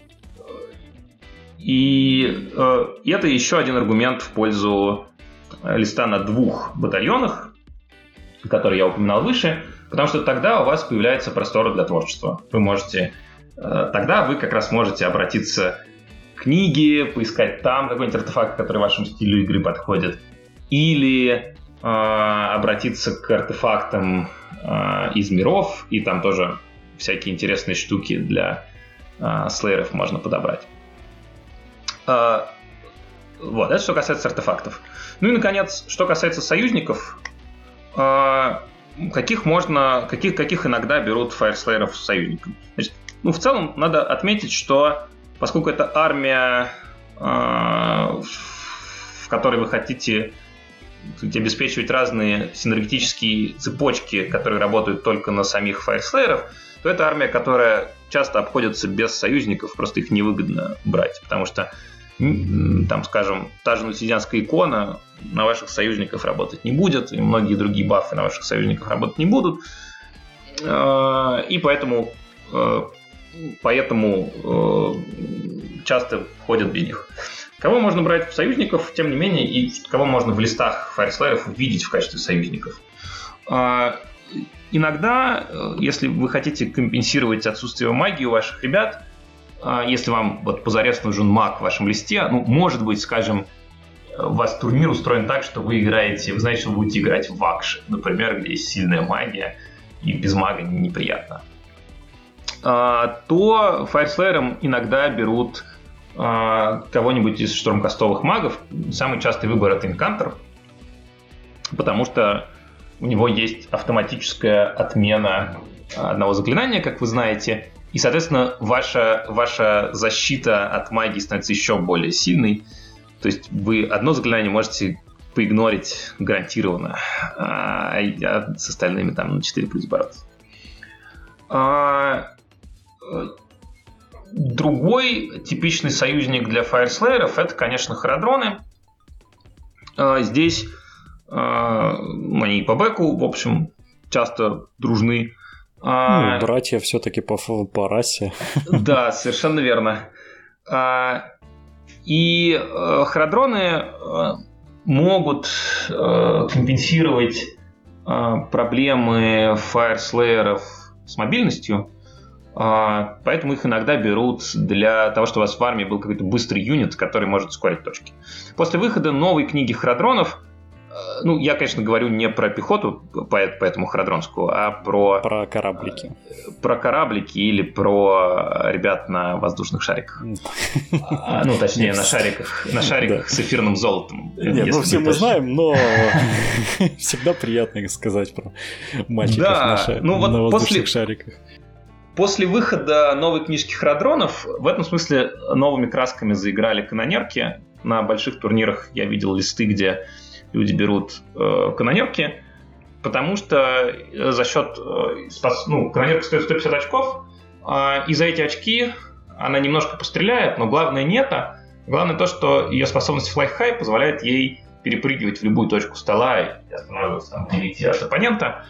и, э, это еще один аргумент в пользу листа на двух батальонах, который я упоминал выше, потому что тогда у вас появляется простор для творчества. Вы можете... Э, тогда вы как раз можете обратиться к книге, поискать там какой-нибудь артефакт, который вашему стилю игры подходит, или э, обратиться к артефактам э, из миров, и там тоже всякие интересные штуки для э, слееров можно подобрать. Э, вот, это что касается артефактов. Ну и, наконец, что касается союзников, э, каких можно, каких, каких иногда берут фаерслееров союзниками. Значит, ну, в целом, надо отметить, что поскольку это армия, э, в которой вы хотите обеспечивать разные синергетические цепочки, которые работают только на самих фаерслееров, то это армия, которая часто обходится без союзников, просто их невыгодно брать, потому что там, скажем, та же нутидианская икона на ваших союзников работать не будет, и многие другие бафы на ваших союзников работать не будут. А, и поэтому, а, поэтому а, часто ходят без них. Кого можно брать в союзников, тем не менее, и кого можно в листах фаерслееров увидеть в качестве союзников. Иногда, если вы хотите компенсировать отсутствие магии у ваших ребят, если вам вот позарез нужен маг в вашем листе, ну, может быть, скажем, у вас турнир устроен так, что вы играете, вы знаете, что вы будете играть в Акши, например, где есть сильная магия, и без мага неприятно. А, то Fireslayer иногда берут а, кого-нибудь из штурмкастовых магов. Самый частый выбор это Инкантер, потому что у него есть автоматическая отмена одного заклинания, как вы знаете, и, соответственно, ваша, ваша защита от магии становится еще более сильной. То есть вы одно заклинание можете поигнорить гарантированно, а, а с остальными там на 4 плюс бороться. А, другой типичный союзник для фаерслееров это, конечно, харадроны. А, здесь а, они по бэку, в общем, часто дружны. А, ну, братья все-таки по, по расе. Да, совершенно верно. А, и э, храдроны э, могут э, компенсировать э, проблемы фаерслееров с мобильностью, э, поэтому их иногда берут для того, чтобы у вас в армии был какой-то быстрый юнит, который может ускорить точки. После выхода новой книги храдронов Э, ну, я, конечно, говорю не про пехоту, по, по этому Харадронскую, а про... Про кораблики. Э, про кораблики или про ребят на воздушных шариках. А, ну, точнее, на шариках, на шариках с эфирным золотом. Нет, ну все мы знаем, но всегда приятно сказать про мальчиков на ну воздушных шариках. После выхода новой книжки Храдронов, в этом смысле новыми красками заиграли канонерки. На больших турнирах я видел листы, где люди берут э, канонерки, потому что э, за счет... Э, спас, ну, канонерка стоит 150 очков, э, и за эти очки она немножко постреляет, но главное не это. Главное то, что ее способность Fly High позволяет ей перепрыгивать в любую точку стола и останавливаться там от оппонента.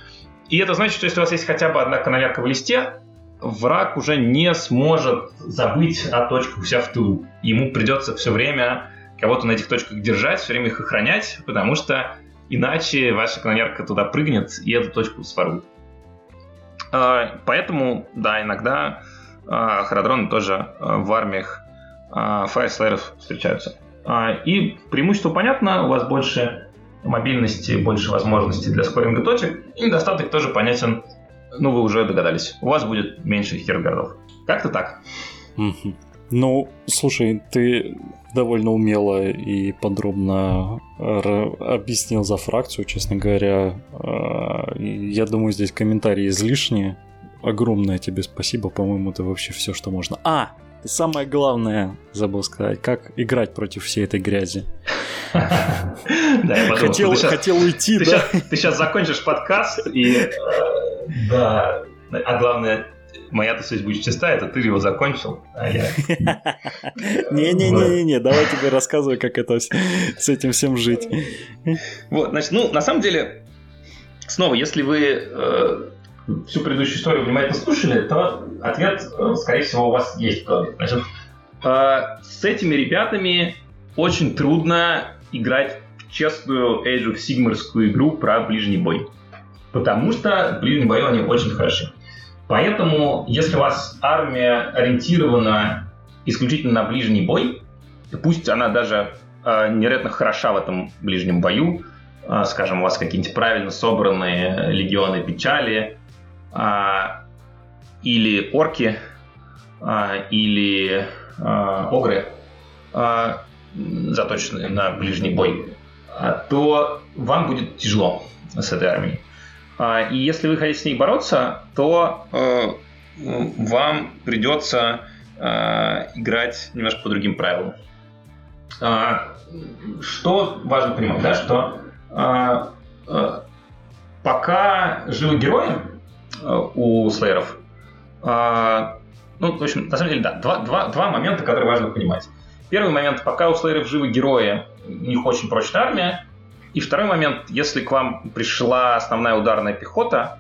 И это значит, что если у вас есть хотя бы одна канонерка в листе, враг уже не сможет забыть о точках у себя в тылу. Ему придется все время кого-то на этих точках держать, все время их охранять, потому что иначе ваша канонерка туда прыгнет и эту точку сворует. А, поэтому, да, иногда а, харадроны тоже а, в армиях фаерслееров встречаются. И преимущество понятно, у вас больше мобильности, больше возможностей для скоринга точек, и недостаток тоже понятен, ну вы уже догадались, у вас будет меньше хиргардов. Как-то так. Ну, слушай, ты довольно умело и подробно объяснил за фракцию, честно говоря. А, я думаю, здесь комментарии излишние. Огромное тебе спасибо, по-моему, это вообще все, что можно. А, и самое главное, забыл сказать, как играть против всей этой грязи. Да, я подумал, хотел, хотел уйти, да. Ты сейчас закончишь подкаст и э, Да. А главное, моя-то совесть будет чиста, это ты его закончил, а я... Не-не-не-не, давай тебе рассказывай, как это с этим всем жить. Вот, значит, ну, на самом деле, снова, если вы э, всю предыдущую историю внимательно слушали, то ответ, э, скорее всего, у вас есть в голове. Значит, э, с этими ребятами очень трудно играть в честную Age of Sigmarскую игру про ближний бой. Потому что в ближнем бою они очень хороши. Поэтому, если у вас армия ориентирована исключительно на ближний бой, пусть она даже э, невероятно хороша в этом ближнем бою, э, скажем, у вас какие-нибудь правильно собранные легионы печали, э, или орки, э, или э, огры, э, заточенные на ближний бой, то вам будет тяжело с этой армией. А, и если вы хотите с ней бороться, то э, вам придется э, играть немножко по другим правилам. А, что важно понимать, да, что э, пока живы герои у слееров, ну, в общем, на самом деле, да, два, два, два момента, которые важно понимать. Первый момент, пока у слееров живы герои, у них очень прочная армия, и второй момент, если к вам пришла основная ударная пехота,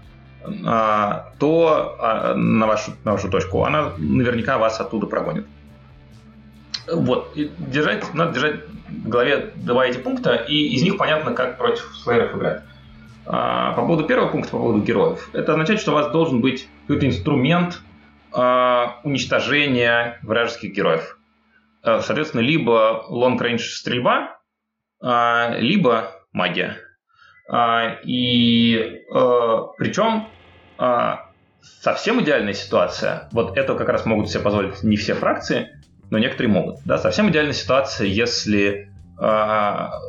а, то а, на вашу, на вашу точку она наверняка вас оттуда прогонит. Вот. И держать, надо держать в голове два эти пункта, и из них понятно, как против слееров играть. А, по поводу первого пункта, по поводу героев. Это означает, что у вас должен быть какой-то инструмент уничтожения вражеских героев. Соответственно, либо long-range стрельба, либо магия. А, и а, причем а, совсем идеальная ситуация, вот это как раз могут себе позволить не все фракции, но некоторые могут. Да, совсем идеальная ситуация, если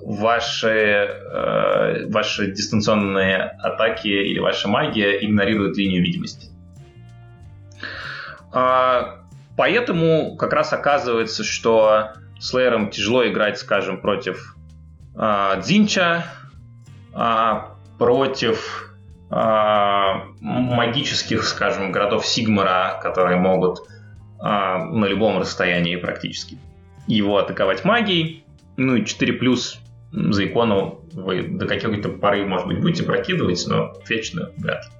ваши, ваши дистанционные атаки или ваша магия игнорируют линию видимости. Поэтому как раз оказывается, что Слеером тяжело играть, скажем, против а, Дзинча а, против а, магических, скажем, городов Сигмара, которые могут на любом расстоянии практически его атаковать магией. Ну и 4 плюс за икону вы до какой-то поры, может быть, будете прокидывать, но вечно вряд ли.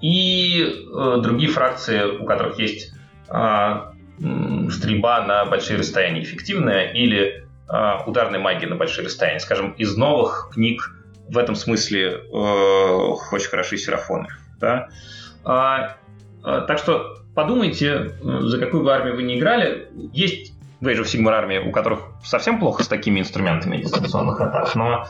И э, другие фракции, у которых есть стрельба на большие расстояния эффективная или э, ударная магия на большие расстояния. Скажем, из новых книг в этом смысле э, очень хороши серафоны. Да? А, а, так что подумайте, за какую бы армию вы не играли. Есть в Age of Sigmar армии, у которых совсем плохо с такими инструментами дистанционных атак, но э,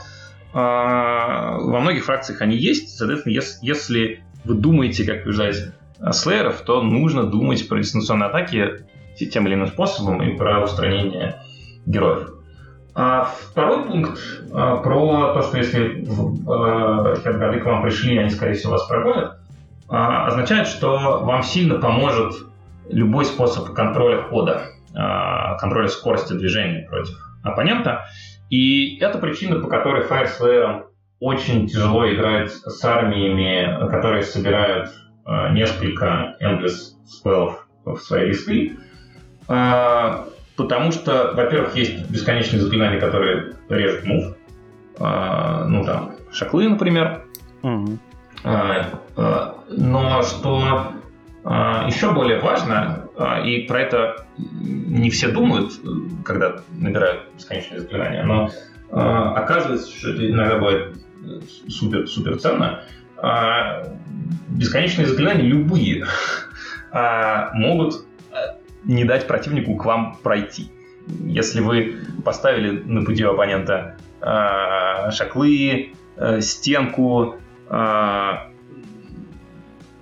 во многих фракциях они есть. Соответственно, если, если вы думаете, как побеждать слееров, то нужно думать про дистанционные атаки тем или иным способом и про устранение героев. А второй пункт а, про то, что если в Хедгарды к вам пришли, они, скорее всего, вас прогонят, а, означает, что вам сильно поможет любой способ контроля хода, а, контроля скорости движения против оппонента. И это причина, по которой Fireslayer очень тяжело играть с армиями, которые собирают несколько endless спеллов в свои листы, а, потому что, во-первых, есть бесконечные заклинания, которые режут мув. А, ну, там, шаклы, например. Угу. Но что еще более важно, и про это не все думают, когда набирают бесконечные заклинания, но оказывается, что это иногда бывает супер, супер ценно. Бесконечные заклинания любые могут не дать противнику к вам пройти. Если вы поставили на пути оппонента э, шаклы, э, стенку, э,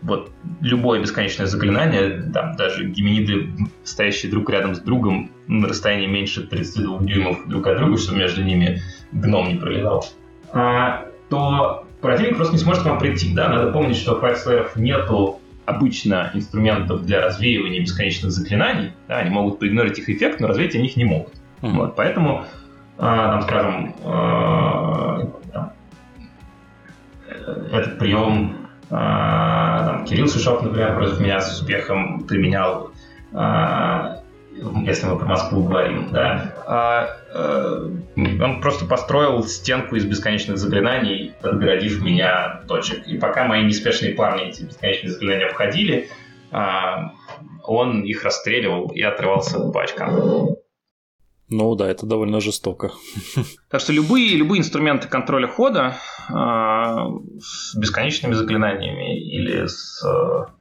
вот любое бесконечное заклинание, там даже геминиды, стоящие друг рядом с другом на расстоянии меньше 32 дюймов друг от друга, чтобы между ними гном не пролетал, а, то противник просто не сможет к вам прийти. Да? Надо помнить, что в нету обычно инструментов для развеивания бесконечных заклинаний. Да, они могут проигнорить их эффект, но развеять они их не могут. Mm-hmm. Вот, поэтому, э, там, скажем, э, там, этот прием там, Кирилл Сушов, например, против меня с успехом применял если мы про Москву говорим, да, а, а, он просто построил стенку из бесконечных заклинаний, отгородив меня точек. И пока мои неспешные парни эти бесконечные заклинания обходили, а, он их расстреливал и отрывался по очкам. Ну да, это довольно жестоко. Так что любые, любые инструменты контроля хода э, с бесконечными заклинаниями или с э,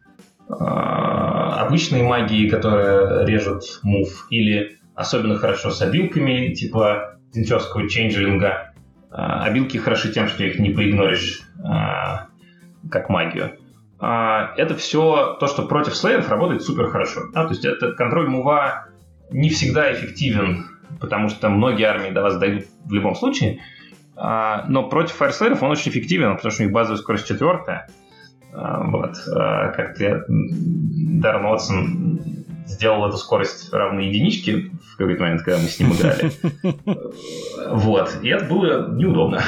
обычной магией, которая режет мув, или особенно хорошо с обилками, типа динчевского чейнджелинга. Э, обилки хороши тем, что их не проигноришь э, как магию. А, это все то, что против слейеров работает супер хорошо. Да? То есть это контроль мува не всегда эффективен, потому что многие армии до вас дойдут в любом случае. А, но против фаерслейеров он очень эффективен, потому что у них базовая скорость четвертая. А, вот. Как Даррен Уотсон сделал эту скорость равной единичке в какой-то момент, когда мы с ним играли. Вот. И это было неудобно.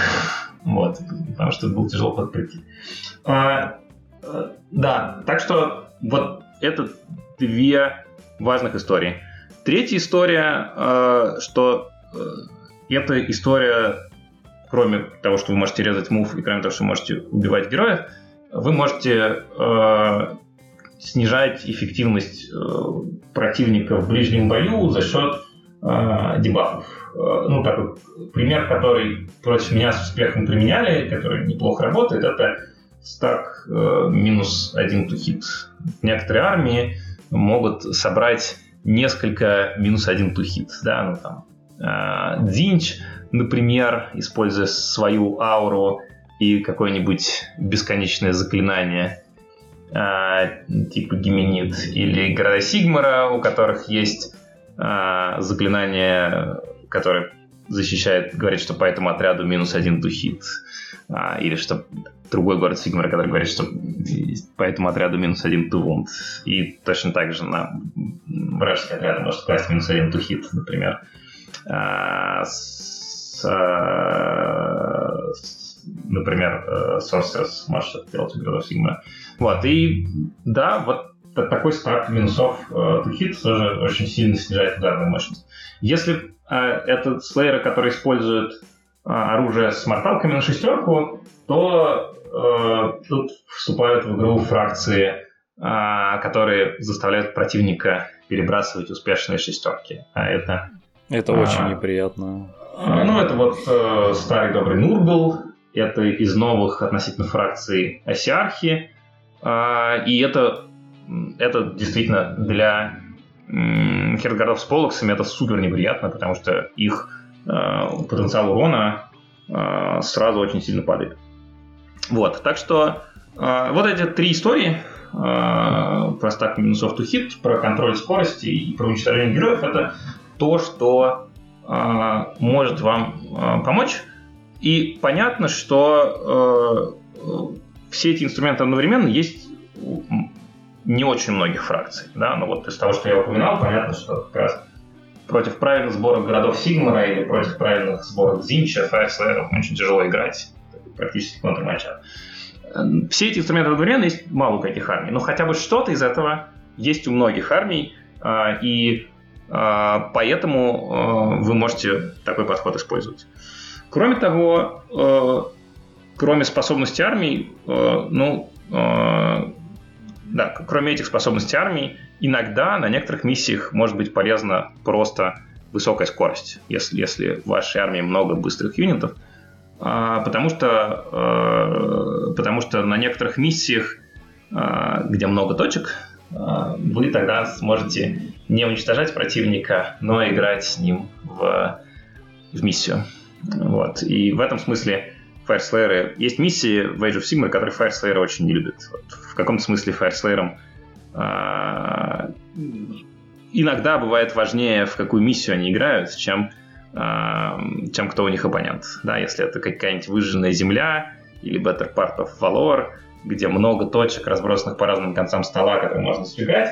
Вот. Потому что было тяжело подпрыгнуть. Э, да, так что вот это две важных истории. Третья история, э, что э, эта история, кроме того, что вы можете резать мув, и кроме того, что вы можете убивать героев, вы можете снижать эффективность противника в ближнем бою за счет дебафов. Ну, такой пример, который против меня с успехом применяли, который неплохо работает, это стак э, минус один тухит. Некоторые армии могут собрать несколько минус один тухит. Да, ну, там, э, Динч, например, используя свою ауру и какое-нибудь бесконечное заклинание э, типа Гименит, или города Сигмара, у которых есть э, заклинание, которое защищает, говорит, что по этому отряду минус один тухит. А, или что другой город Сигмара, который говорит, что по этому отряду минус один тувунд. И точно так же на вражеский отряд может класть минус один тухит, например. А, с, а, с, например, э, Sorceress может это делать у городов Сигмара. Вот, и да, вот такой спад минусов э, тухит тоже очень сильно снижает ударную мощность. Если э, это слейеры, которые используют оружие с морталками на шестерку, то э, тут вступают в игру фракции, э, которые заставляют противника перебрасывать успешные шестерки. А это... Это а, очень неприятно. А, ну, это вот э, старый добрый Нургл, это из новых относительно фракций Осиархи, э, и это, это действительно для хергардов с полоксами это супер неприятно, потому что их Э, потенциал урона э, сразу очень сильно падает. Вот, так что вот эти три истории про стак минусов to hit, про контроль скорости и про уничтожение героев, это то, что может вам помочь. И понятно, что все эти инструменты одновременно есть не очень многих фракций. Да? Но вот из того, что я упоминал, понятно, что как раз против правильных сборок городов Сигмара или против правильных сборок Зинча, Файрслэеров очень тяжело играть, практически контрматча. Эм, все эти инструменты одновременно есть мало у каких армий, но хотя бы что-то из этого есть у многих армий, а, и а, поэтому а, вы можете такой подход использовать. Кроме того, э, кроме способности армий, э, ну, э, да, кроме этих способностей армии, иногда на некоторых миссиях может быть полезна просто высокая скорость, если, если в вашей армии много быстрых юнитов, а, потому что, а, потому что на некоторых миссиях, а, где много точек, а, вы тогда сможете не уничтожать противника, но играть с ним в, в миссию. Вот. И в этом смысле Fireslayer... Есть миссии в Age of Sigmar, которые Fireslayer очень не любят. Вот в каком-то смысле Fireslayer а, иногда бывает важнее, в какую миссию они играют, чем, а, чем кто у них оппонент. Да, если это какая-нибудь выжженная земля или Better Part of Valor, где много точек, разбросанных по разным концам стола, которые можно сбегать,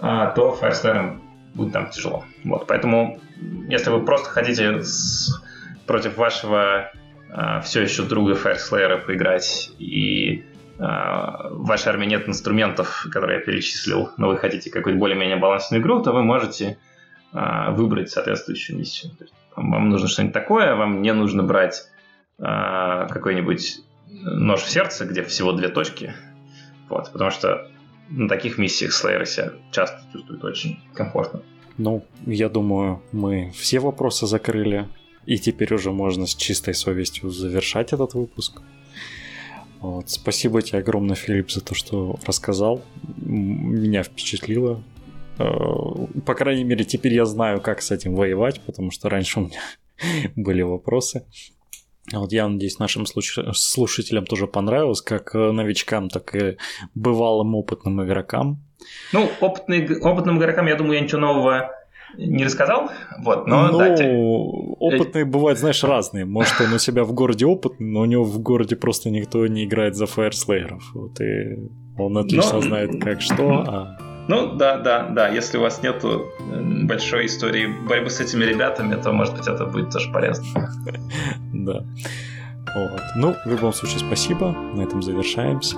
а, то Fireslayer будет там тяжело. Вот, поэтому, если вы просто хотите с... против вашего э, все еще друга Фаерслеера поиграть, и э, в вашей армии нет инструментов, которые я перечислил, но вы хотите какую-то более-менее балансную игру, то вы можете э, выбрать соответствующую миссию. То есть, вам нужно что-нибудь такое, вам не нужно брать э, какой-нибудь нож в сердце, где всего две точки, вот, потому что на таких миссиях Слееры себя часто чувствуют очень комфортно. Ну, я думаю, мы все вопросы закрыли, и теперь уже можно с чистой совестью завершать этот выпуск. Вот. Спасибо тебе огромное, Филипп, за то, что рассказал. Меня впечатлило. Э, по крайней мере, теперь я знаю, как с этим воевать, потому что раньше у меня были вопросы. Вот я надеюсь, нашим слушателям тоже понравилось, как э, новичкам, так и бывалым опытным игрокам. Ну, опытный, опытным игрокам, я думаю, я ничего нового не рассказал, вот, но... Ну, да, те... опытные бывают, знаешь, разные. Может, он у себя в городе опытный, но у него в городе просто никто не играет за фаерслееров. Вот, и он отлично но... знает, как что, а ну, да, да, да. Если у вас нет большой истории борьбы с этими ребятами, то, может быть, это будет тоже полезно. Да. Вот. Ну, в любом случае, спасибо. На этом завершаемся.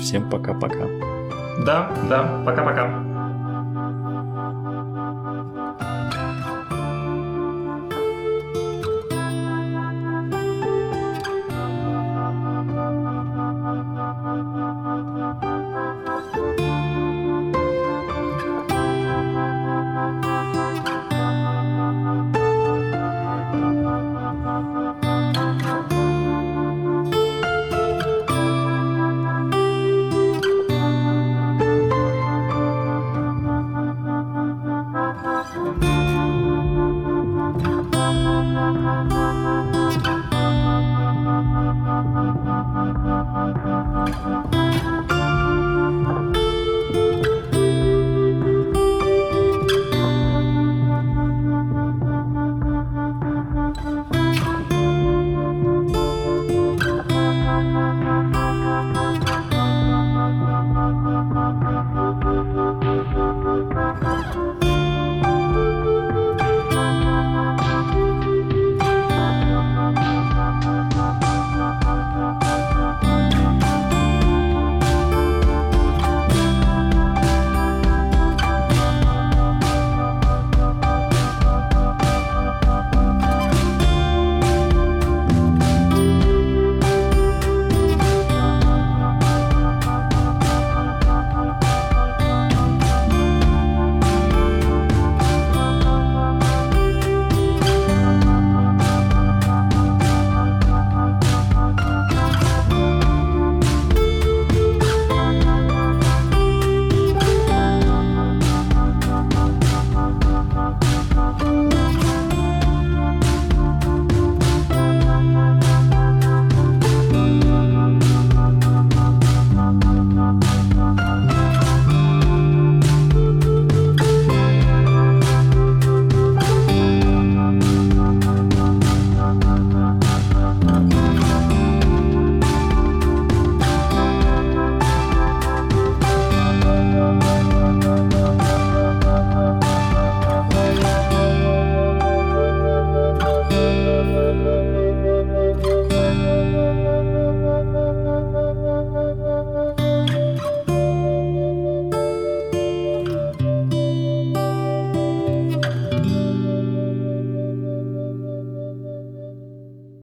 Всем пока-пока. Да, да, пока-пока.